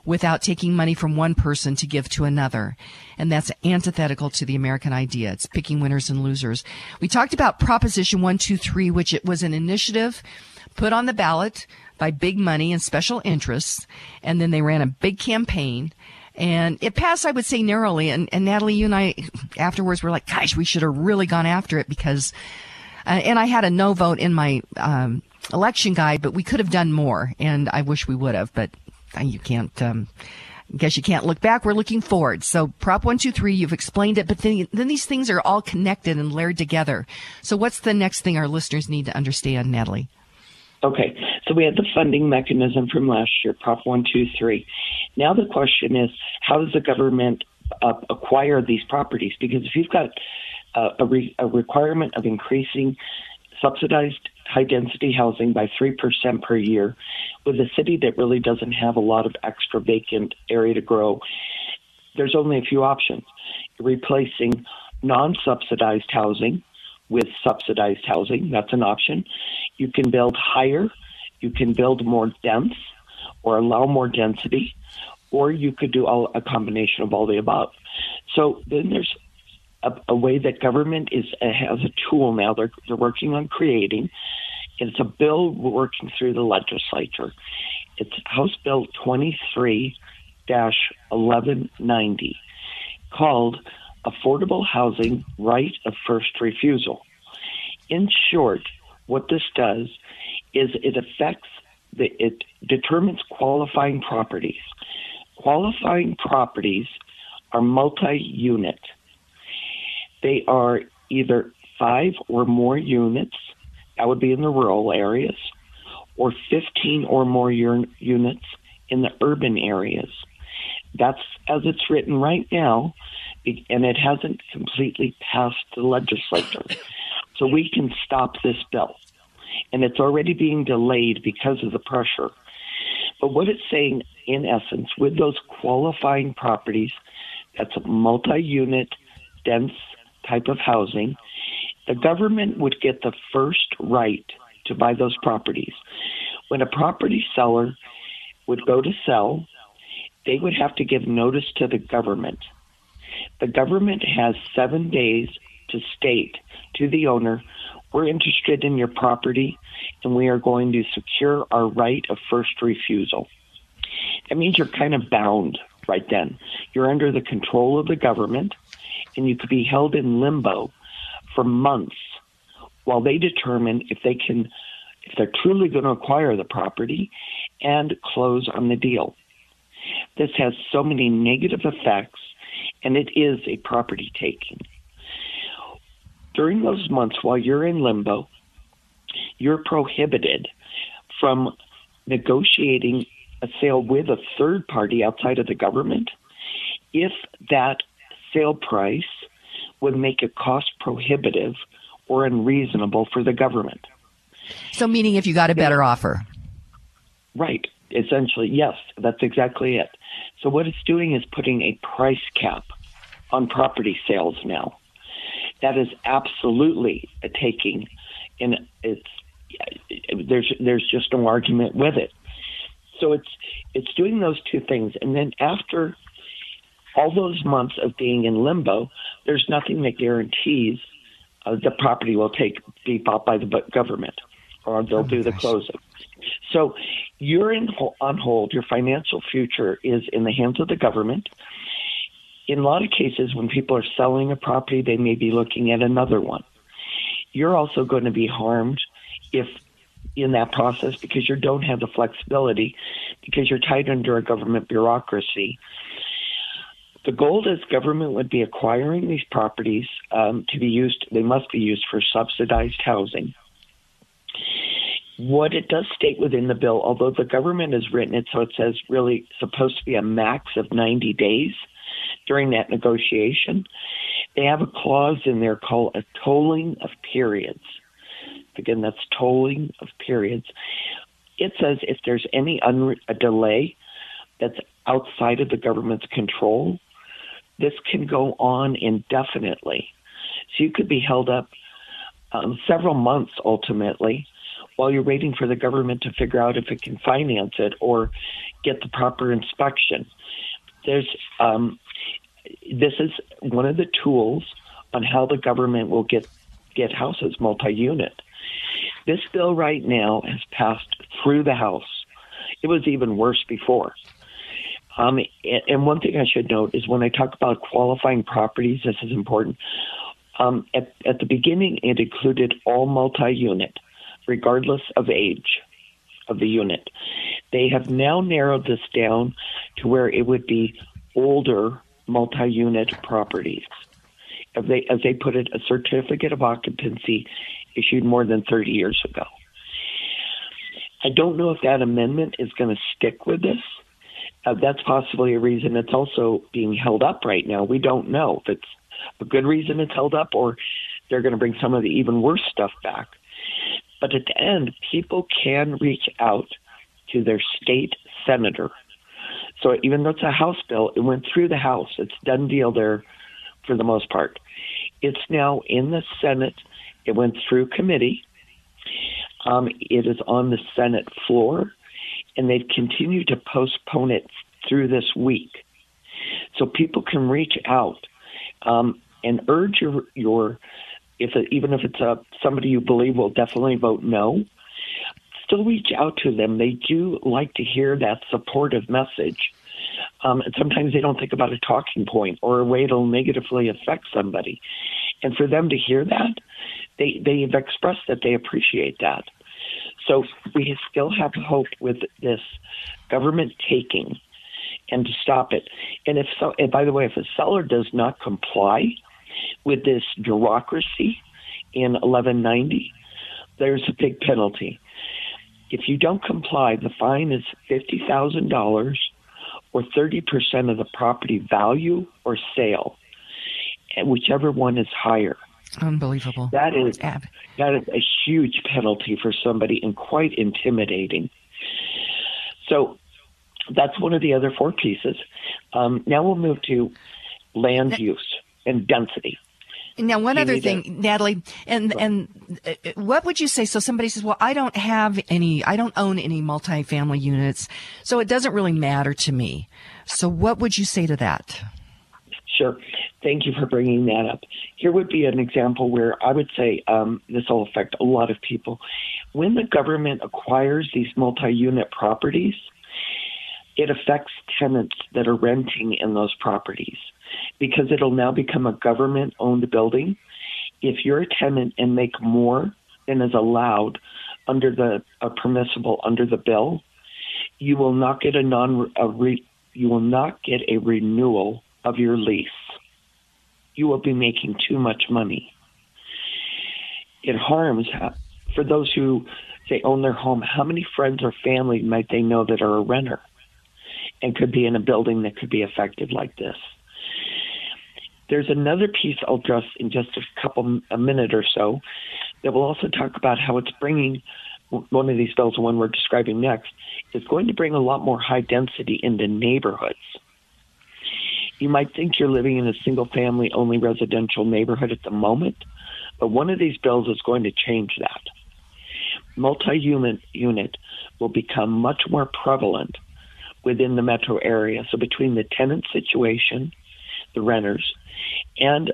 without taking money from one person to give to another. And that's antithetical to the American idea. It's picking winners and losers. We talked about Proposition 123, which it was an initiative put on the ballot by big money and special interests. And then they ran a big campaign and it passed, I would say, narrowly. And, and Natale, you and I afterwards were like, gosh, we should have really gone after it because, uh, and I had a no vote in my, um, election guide, but we could have done more. And I wish we would have, but you can't, um, I guess you can't look back. We're looking forward. So Prop 123, you've explained it, but then, then these things are all connected and layered together. So what's the next thing our listeners need to understand, Natale? Okay, so we had the funding mechanism from last year, Prop 123. Now the question is, how does the government uh, acquire these properties? Because if you've got uh, a, re- a requirement of increasing subsidized high density housing by 3% per year with a city that really doesn't have a lot of extra vacant area to grow, there's only a few options. Replacing non subsidized housing with subsidized housing, that's an option. You can build higher, you can build more dense or allow more density, or you could do all, a combination of all the above. So then there's a, a way that government is uh, has a tool now they're they're working on creating. It's a bill working through the legislature. It's House Bill 23 1190 called Affordable Housing Right of First Refusal. In short, what this does is it affects the, it determines qualifying properties. Qualifying properties are multi-unit. They are either five or more units, that would be in the rural areas, or 15 or more units in the urban areas. That's as it's written right now, and it hasn't completely passed the legislature. So we can stop this bill. And it's already being delayed because of the pressure. But what it's saying, in essence, with those qualifying properties, that's a multi unit, dense type of housing, the government would get the first right to buy those properties. When a property seller would go to sell, they would have to give notice to the government. The government has seven days to state to the owner, we're interested in your property and we are going to secure our right of first refusal. That means you're kind of bound right then. You're under the control of the government and you could be held in limbo for months while they determine if they can if they're truly going to acquire the property and close on the deal. This has so many negative effects and it is a property taking. During those months while you're in limbo, you're prohibited from negotiating a sale with a third party outside of the government if that sale price would make it cost prohibitive or unreasonable for the government. So, meaning if you got a better offer? Right. Essentially, yes, that's exactly it. So, what it's doing is putting a price cap on property sales now. That is absolutely a taking, and it's there's there's just no argument with it. So it's it's doing those two things, and then after all those months of being in limbo, there's nothing that guarantees uh, the property will take be bought by the government or they'll do the closing. So you're in on hold. Your financial future is in the hands of the government. In a lot of cases, when people are selling a property, they may be looking at another one. You're also going to be harmed if in that process because you don't have the flexibility because you're tied under a government bureaucracy. The goal is government would be acquiring these properties um, to be used. They must be used for subsidized housing. What it does state within the bill, although the government has written it so it says really supposed to be a max of 90 days during that negotiation, they have a clause in there called a tolling of periods. Again, that's tolling of periods. It says if there's any unre- a delay that's outside of the government's control, this can go on indefinitely. So you could be held up um, several months ultimately while you're waiting for the government to figure out if it can finance it or get the proper inspection. There's um, this is one of the tools on how the government will get get houses multi-unit. This bill right now has passed through the House. It was even worse before. Um, and one thing I should note is when I talk about qualifying properties, this is important. Um, at, at the beginning, it included all multi unit, regardless of age of the unit. They have now narrowed this down to where it would be older multi unit properties. They, as they put it, a certificate of occupancy issued more than 30 years ago. I don't know if that amendment is going to stick with this. Uh, that's possibly a reason it's also being held up right now. We don't know if it's a good reason it's held up or they're going to bring some of the even worse stuff back. But at the end, people can reach out to their state senator. So even though it's a House bill, it went through the House. It's done deal there for the most part. It's now in the Senate. It went through committee. Um, it is on the Senate floor, and they've continued to postpone it through this week. So people can reach out um, and urge your your if even if it's a somebody you believe will definitely vote no, still reach out to them. They do like to hear that supportive message. Um, and sometimes they don't think about a talking point or a way it'll negatively affect somebody. And for them to hear that, they they have expressed that they appreciate that. So we still have hope with this government taking and to stop it. And if so, and by the way, if a seller does not comply with this bureaucracy in 1190, there's a big penalty. If you don't comply, the fine is fifty thousand dollars or thirty percent of the property value or sale, whichever one is higher. Unbelievable. That is that is a huge penalty for somebody and quite intimidating. So that's one of the other four pieces. Um, now we'll move to land use and density. Now, one You other thing, to- Natale, and and uh, what would you say? So somebody says, "Well, I don't have any, I don't own any multifamily units, so it doesn't really matter to me." So, what would you say to that? Sure. Thank you for bringing that up. Here would be an example where I would say um, this will affect a lot of people. When the government acquires these multi unit properties, it affects tenants that are renting in those properties because it'll now become a government owned building. If you're a tenant and make more than is allowed under the uh, permissible under the bill, you will not get a non a re, you will not get a renewal of your lease. You will be making too much money. It harms uh, for those who say own their home. How many friends or family might they know that are a renter and could be in a building that could be affected like this? There's another piece I'll address in just a couple a minute or so that will also talk about how it's bringing one of these bills, the one we're describing next, is going to bring a lot more high density into neighborhoods. You might think you're living in a single family only residential neighborhood at the moment, but one of these bills is going to change that. Multi unit will become much more prevalent within the metro area. So between the tenant situation, the renters, and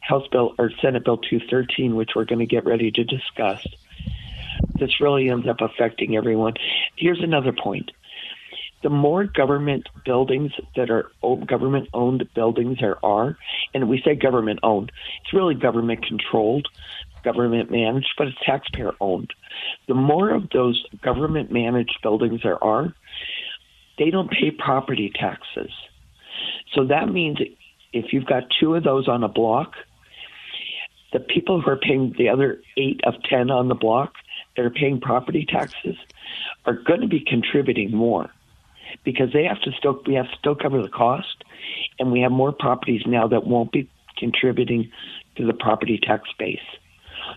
House Bill or Senate Bill 213, which we're going to get ready to discuss, this really ends up affecting everyone. Here's another point. The more government buildings that are government owned buildings there are, and we say government owned, it's really government controlled, government managed, but it's taxpayer owned. The more of those government managed buildings there are, they don't pay property taxes. So that means if you've got two of those on a block, the people who are paying the other eight of 10 on the block that are paying property taxes are going to be contributing more because they have to still we have to still cover the cost and we have more properties now that won't be contributing to the property tax base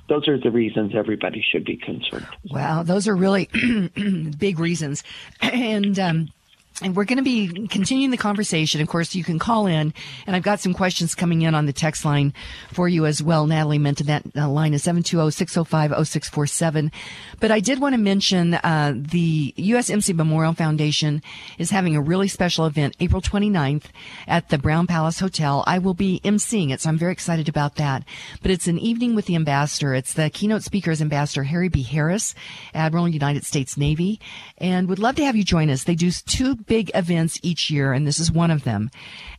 those are the reasons everybody should be concerned. Wow, those are really big reasons. And um, and we're going to be continuing the conversation. Of course, you can call in, and I've got some questions coming in on the text line for you as well. Natale mentioned that uh, line is 720-605-0647. But I did want to mention uh, the USMC Memorial Foundation is having a really special event April 29th at the Brown Palace Hotel. I will be emceeing it, so I'm very excited about that. But it's an evening with the ambassador. It's the keynote speaker is Ambassador Harry B. Harris, Admiral United States Navy, and would love to have you join us. They do two big events each year, and this is one of them.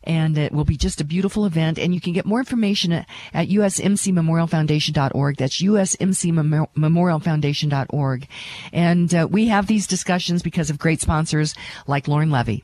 And it will be just a beautiful event. And you can get more information at, at usmcmemorialfoundation.org. That's usmcmemorialfoundation.org. And uh, we have these discussions because of great sponsors like Lauren Levy.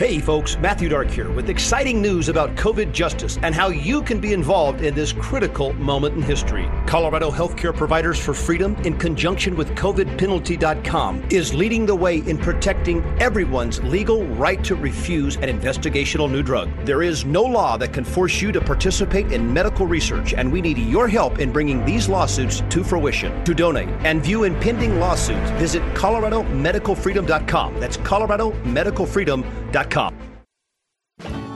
Hey folks, Matthew Dark here with exciting news about COVID justice and how you can be involved in this critical moment in history. Colorado Healthcare Providers for Freedom, in conjunction with COVIDpenalty.com, is leading the way in protecting everyone's legal right to refuse an investigational new drug. There is no law that can force you to participate in medical research, and we need your help in bringing these lawsuits to fruition. To donate and view impending lawsuits, visit ColoradoMedicalFreedom.com. That's ColoradoMedicalFreedom.com.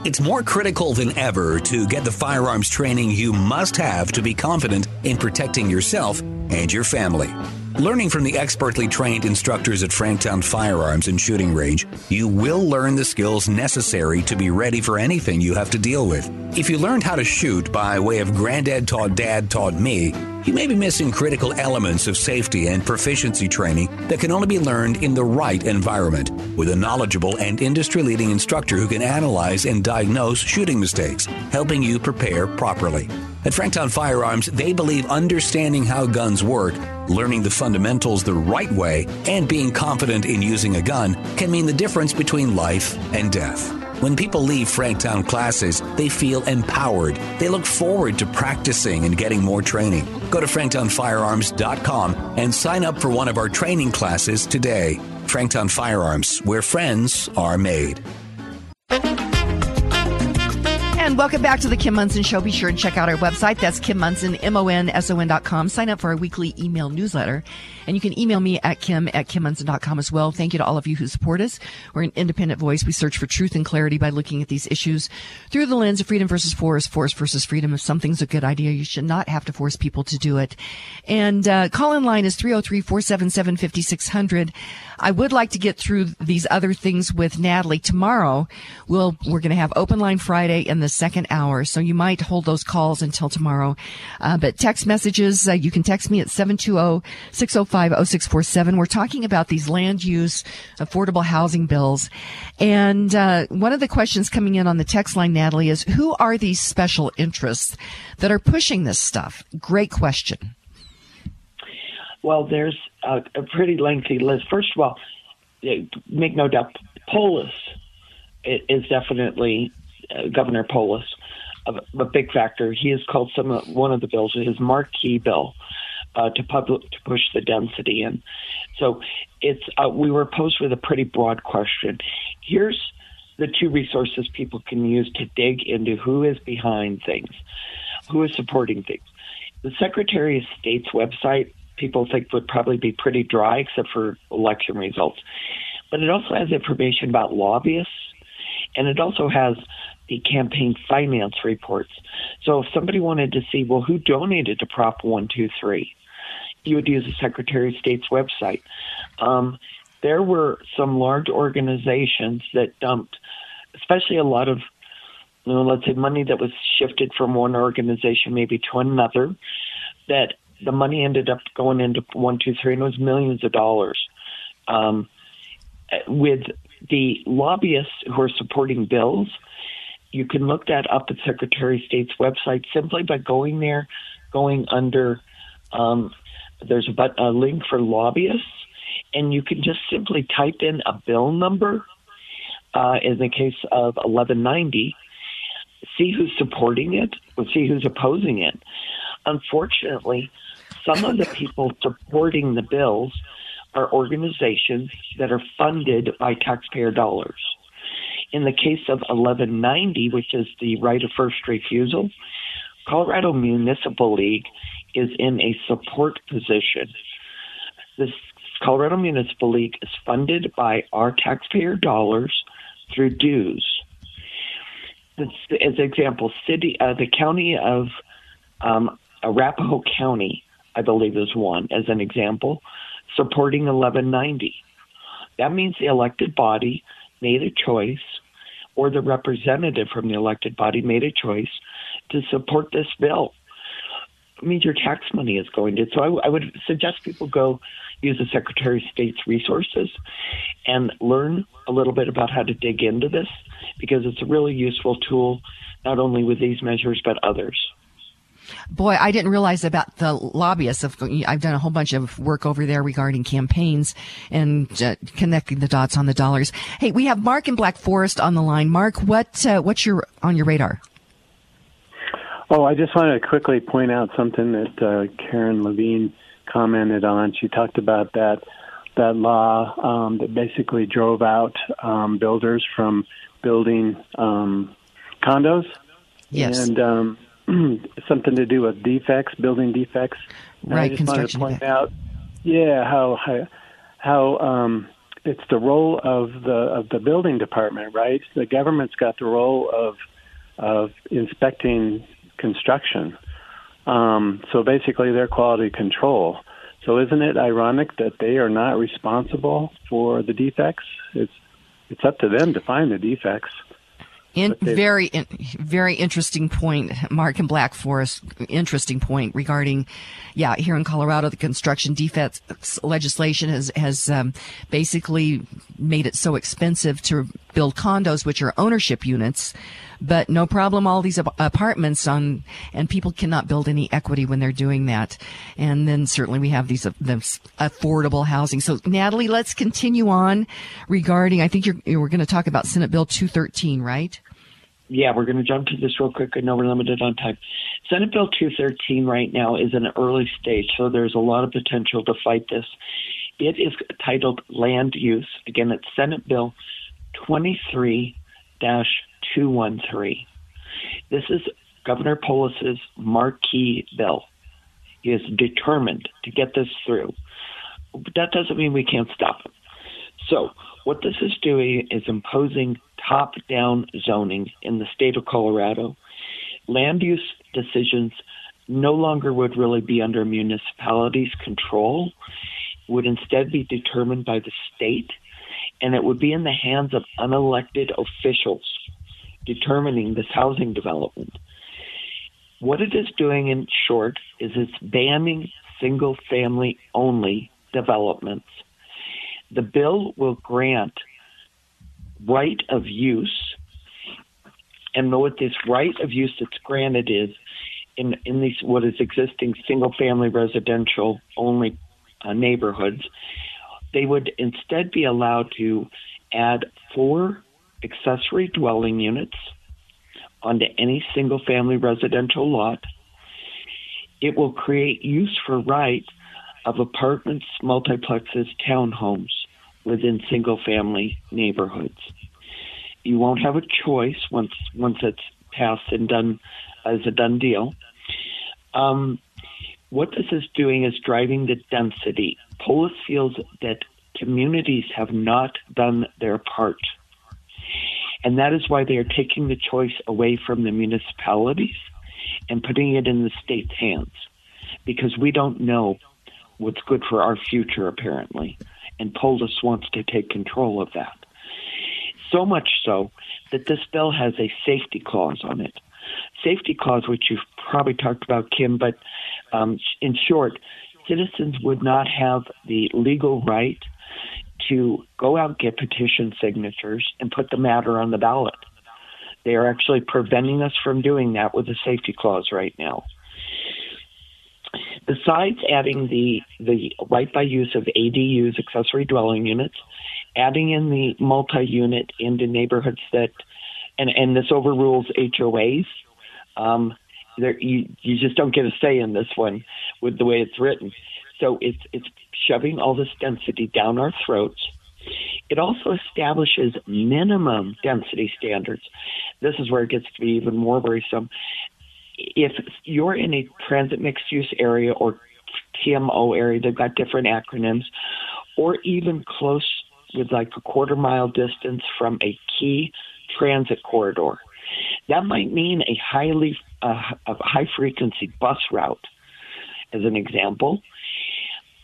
It's more critical than ever to get the firearms training you must have to be confident in protecting yourself and your family. Learning from the expertly trained instructors at Franktown Firearms and Shooting Range, you will learn the skills necessary to be ready for anything you have to deal with. If you learned how to shoot by way of Granddad Taught Dad Taught Me, you may be missing critical elements of safety and proficiency training that can only be learned in the right environment with a knowledgeable and industry leading instructor who can analyze and diagnose shooting mistakes, helping you prepare properly. At Franktown Firearms, they believe understanding how guns work, learning the fundamentals the right way, and being confident in using a gun can mean the difference between life and death. When people leave Franktown classes, they feel empowered. They look forward to practicing and getting more training. Go to franktownfirearms.com and sign up for one of our training classes today. Franktown Firearms, where friends are made. And welcome back to the Kim Monson Show. Be sure and check out our website. That's Kim Monson, M-O-N-S-O-N dot com. Sign up for our weekly email newsletter. And you can email me at kim at kimmonson.com as well. Thank you to all of you who support us. We're an independent voice. We search for truth and clarity by looking at these issues through the lens of freedom versus force, force versus freedom. If something's a good idea, you should not have to force people to do it. And uh, call in line is 303-477-5600. I would like to get through these other things with Natale tomorrow. We'll, we're going to have open line Friday in the second hour. So you might hold those calls until tomorrow. Uh, but text messages, uh, you can text me at 720-605-0647. We're talking about these land use affordable housing bills. And, uh, one of the questions coming in on the text line, Natale, is who are these special interests that are pushing this stuff? Great question. Well, there's a, a pretty lengthy list. First of all, make no doubt, Polis is definitely uh, Governor Polis a, a big factor. He has called some one of the bills his marquee bill uh, to public to push the density in. So it's uh, we were posed with a pretty broad question. Here's the two resources people can use to dig into who is behind things, who is supporting things. The Secretary of State's website, people think would probably be pretty dry, except for election results. But it also has information about lobbyists, and it also has the campaign finance reports. So if somebody wanted to see, well, who donated to Prop 123, you would use the Secretary of State's website. Um, there were some large organizations that dumped, especially a lot of, you know, let's say money that was shifted from one organization maybe to another, that the money ended up going into one, two, three, and it was millions of dollars. Um, with the lobbyists who are supporting bills, you can look that up at Secretary of State's website simply by going there, going under. Um, there's a, a link for lobbyists, and you can just simply type in a bill number. Uh, in the case of 1190, see who's supporting it, or see who's opposing it. Unfortunately, some of the people supporting the bills are organizations that are funded by taxpayer dollars. In the case of 1190, which is the right of first refusal, Colorado Municipal League is in a support position. This Colorado Municipal League is funded by our taxpayer dollars through dues. As an example, city, uh, the county of um, Arapahoe County, I believe, is one as an example, supporting 1190. That means the elected body made a choice, or the representative from the elected body made a choice to support this bill. It means your tax money is going to. So I, I would suggest people go use the Secretary of State's resources and learn a little bit about how to dig into this because it's a really useful tool, not only with these measures, but others. Boy, I didn't realize about the lobbyists. Of, I've done a whole bunch of work over there regarding campaigns and uh, connecting the dots on the dollars. Hey, we have Mark in Black Forest on the line. Mark, what uh, what's your on your radar? Oh, I just wanted to quickly point out something that uh, Karen Levine commented on. She talked about that that law um, that basically drove out um, builders from building um, condos. Yes. And um, something to do with defects, building defects. And right, I just wanted to construction point out, yeah, how how, how um, it's the role of the of the building department, right? The government's got the role of of inspecting construction. Um, so basically, they're quality control. So isn't it ironic that they are not responsible for the defects? It's it's up to them to find the defects. In, very, in, very interesting point, Mark and Black Forest. Interesting point regarding, yeah, here in Colorado, the construction defects legislation has has um, basically made it so expensive to build condos, which are ownership units. But no problem, all these ap- apartments on, and people cannot build any equity when they're doing that. And then certainly we have these uh, affordable housing. So Natale, let's continue on regarding. I think you're you we're going to talk about Senate Bill 213, right? Yeah, we're going to jump to this real quick. I know we're limited on time. Senate Bill 213 right now is in an early stage, so there's a lot of potential to fight this. It is titled Land Use. Again, it's Senate Bill 23 213. This is Governor Polis's marquee bill. He is determined to get this through. But that doesn't mean we can't stop him. So, what this is doing is imposing top down zoning in the state of Colorado. Land use decisions no longer would really be under municipalities' control, would instead be determined by the state, and it would be in the hands of unelected officials determining this housing development. What it is doing, in short, is it's banning single family only developments. The bill will grant right of use, and what this right of use that's granted is in in these what is existing single family residential only uh, neighborhoods, they would instead be allowed to add four accessory dwelling units onto any single family residential lot. It will create use for right of apartments, multiplexes, townhomes within single family neighborhoods. You won't have a choice once once it's passed and done as a done deal. Um, what this is doing is driving the density. Polis feels that communities have not done their part. And that is why they are taking the choice away from the municipalities and putting it in the state's hands. Because we don't know what's good for our future, apparently. And Polis wants to take control of that. So much so that this bill has a safety clause on it. Safety clause, which you've probably talked about, Kim, but um, in short, citizens would not have the legal right to go out, get petition signatures, and put the matter on the ballot. They are actually preventing us from doing that with a safety clause right now. Besides adding the the right by use of ADUs, accessory dwelling units, adding in the multi-unit into neighborhoods that, and and this overrules HOAs. Um, there, you you just don't get a say in this one with the way it's written. So it's it's shoving all this density down our throats. It also establishes minimum density standards. This is where it gets to be even more worrisome. If you're in a transit mixed use area or TMO area, they've got different acronyms, or even close with like a quarter mile distance from a key transit corridor. That might mean a highly uh, a high frequency bus route, as an example.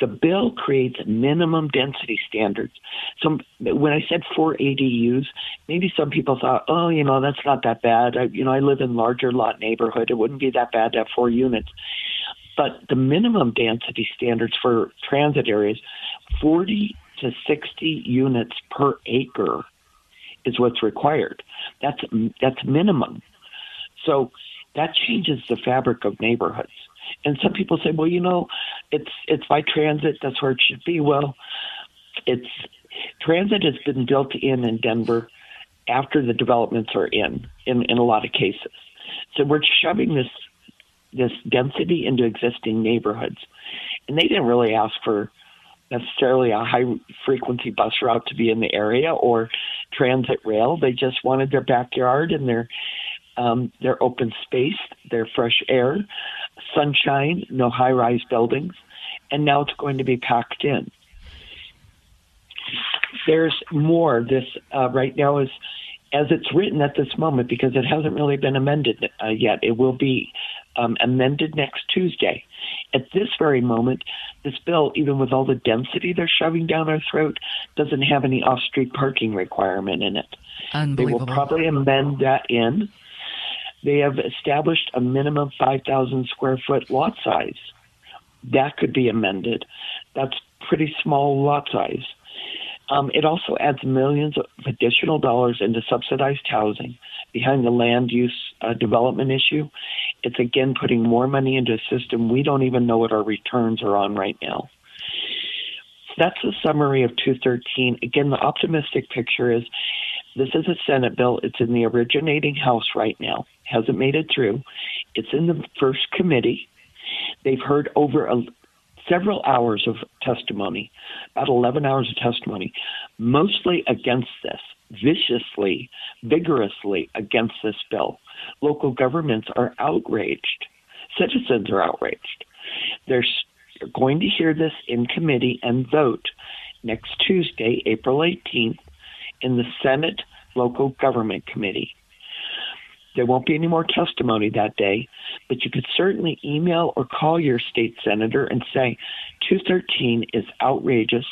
The bill creates minimum density standards. So when I said four ADUs, maybe some people thought, oh, you know, that's not that bad. I, you know, I live in larger lot neighborhood. It wouldn't be that bad to have four units. But the minimum density standards for transit areas, 40 to 60 units per acre is what's required. That's that's minimum. So that changes the fabric of neighborhoods. And some people say, well, you know, it's it's by transit. That's where it should be. Well, it's transit has been built in in Denver after the developments are in, in in a lot of cases. So we're shoving this this density into existing neighborhoods, and they didn't really ask for necessarily a high frequency bus route to be in the area or transit rail. They just wanted their backyard and their um, their open space, their fresh air, sunshine, no high rise buildings, and now it's going to be packed in. There's more. This uh, right now is as it's written at this moment because it hasn't really been amended uh, yet. It will be um, amended next Tuesday. At this very moment, this bill, even with all the density they're shoving down our throat, doesn't have any off street parking requirement in it. They will probably amend that in. They have established a minimum 5,000 square foot lot size. That could be amended. That's pretty small lot size. Um, it also adds millions of additional dollars into subsidized housing behind the land use uh, development issue. It's again putting more money into a system we don't even know what our returns are on right now. That's a summary of 213. Again, the optimistic picture is this is a Senate bill. It's in the originating House right now. Hasn't made it through. It's in the first committee. They've heard over a, several hours of testimony, about 11 hours of testimony, mostly against this, viciously, vigorously against this bill. Local governments are outraged. Citizens are outraged. They're going to hear this in committee and vote next Tuesday, April 18th, in the Senate Local Government Committee. There won't be any more testimony that day, but you could certainly email or call your state senator and say, 213 is outrageous.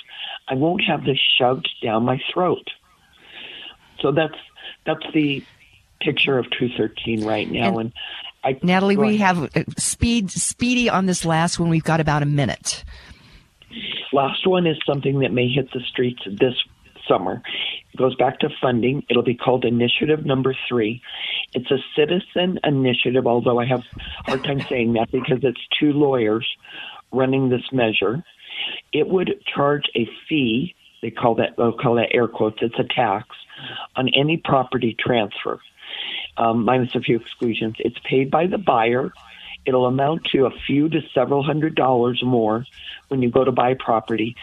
I won't have this shoved down my throat. So that's that's the picture of 213 right now. And, and I, Natale, we have uh, speed speedy on this last one. We've got about a minute. Last one is something that may hit the streets this summer. It goes back to funding. It'll be called Initiative Number Three. It's a citizen initiative, although I have a hard time saying that because it's two lawyers running this measure. It would charge a fee. They call that they'll call that air quotes. It's a tax on any property transfer. um, minus a few exclusions. It's paid by the buyer. It'll amount to a few to several hundred dollars more when you go to buy property.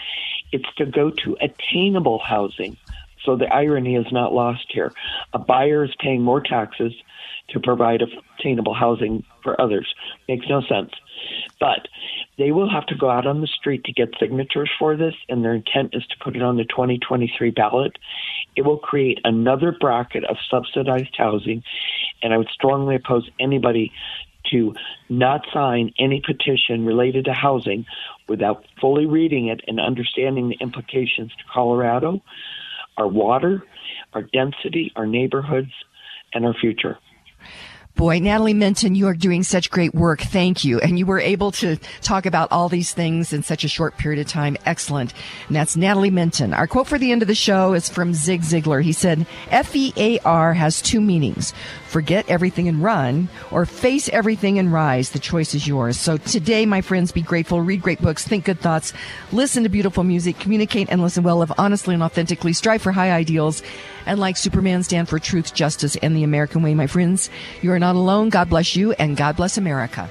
It's to go to attainable housing. So the irony is not lost here. A buyer is paying more taxes to provide attainable housing for others. Makes no sense. But they will have to go out on the street to get signatures for this, and their intent is to put it on the 2023 ballot. It will create another bracket of subsidized housing, and I would strongly oppose anybody to not sign any petition related to housing without fully reading it and understanding the implications to Colorado, our water, our density, our neighborhoods, and our future. Boy, Natale Menten, you are doing such great work. Thank you. And you were able to talk about all these things in such a short period of time. Excellent. And that's Natale Menten. Our quote for the end of the show is from Zig Ziglar. He said, F-E-A-R has two meanings. Forget everything and run or face everything and rise. The choice is yours. So today, my friends, be grateful, read great books, think good thoughts, listen to beautiful music, communicate and listen well, live honestly and authentically, strive for high ideals, and like Superman, stand for truth, justice, and the American way, my friends. You are not alone. God bless you and God bless America.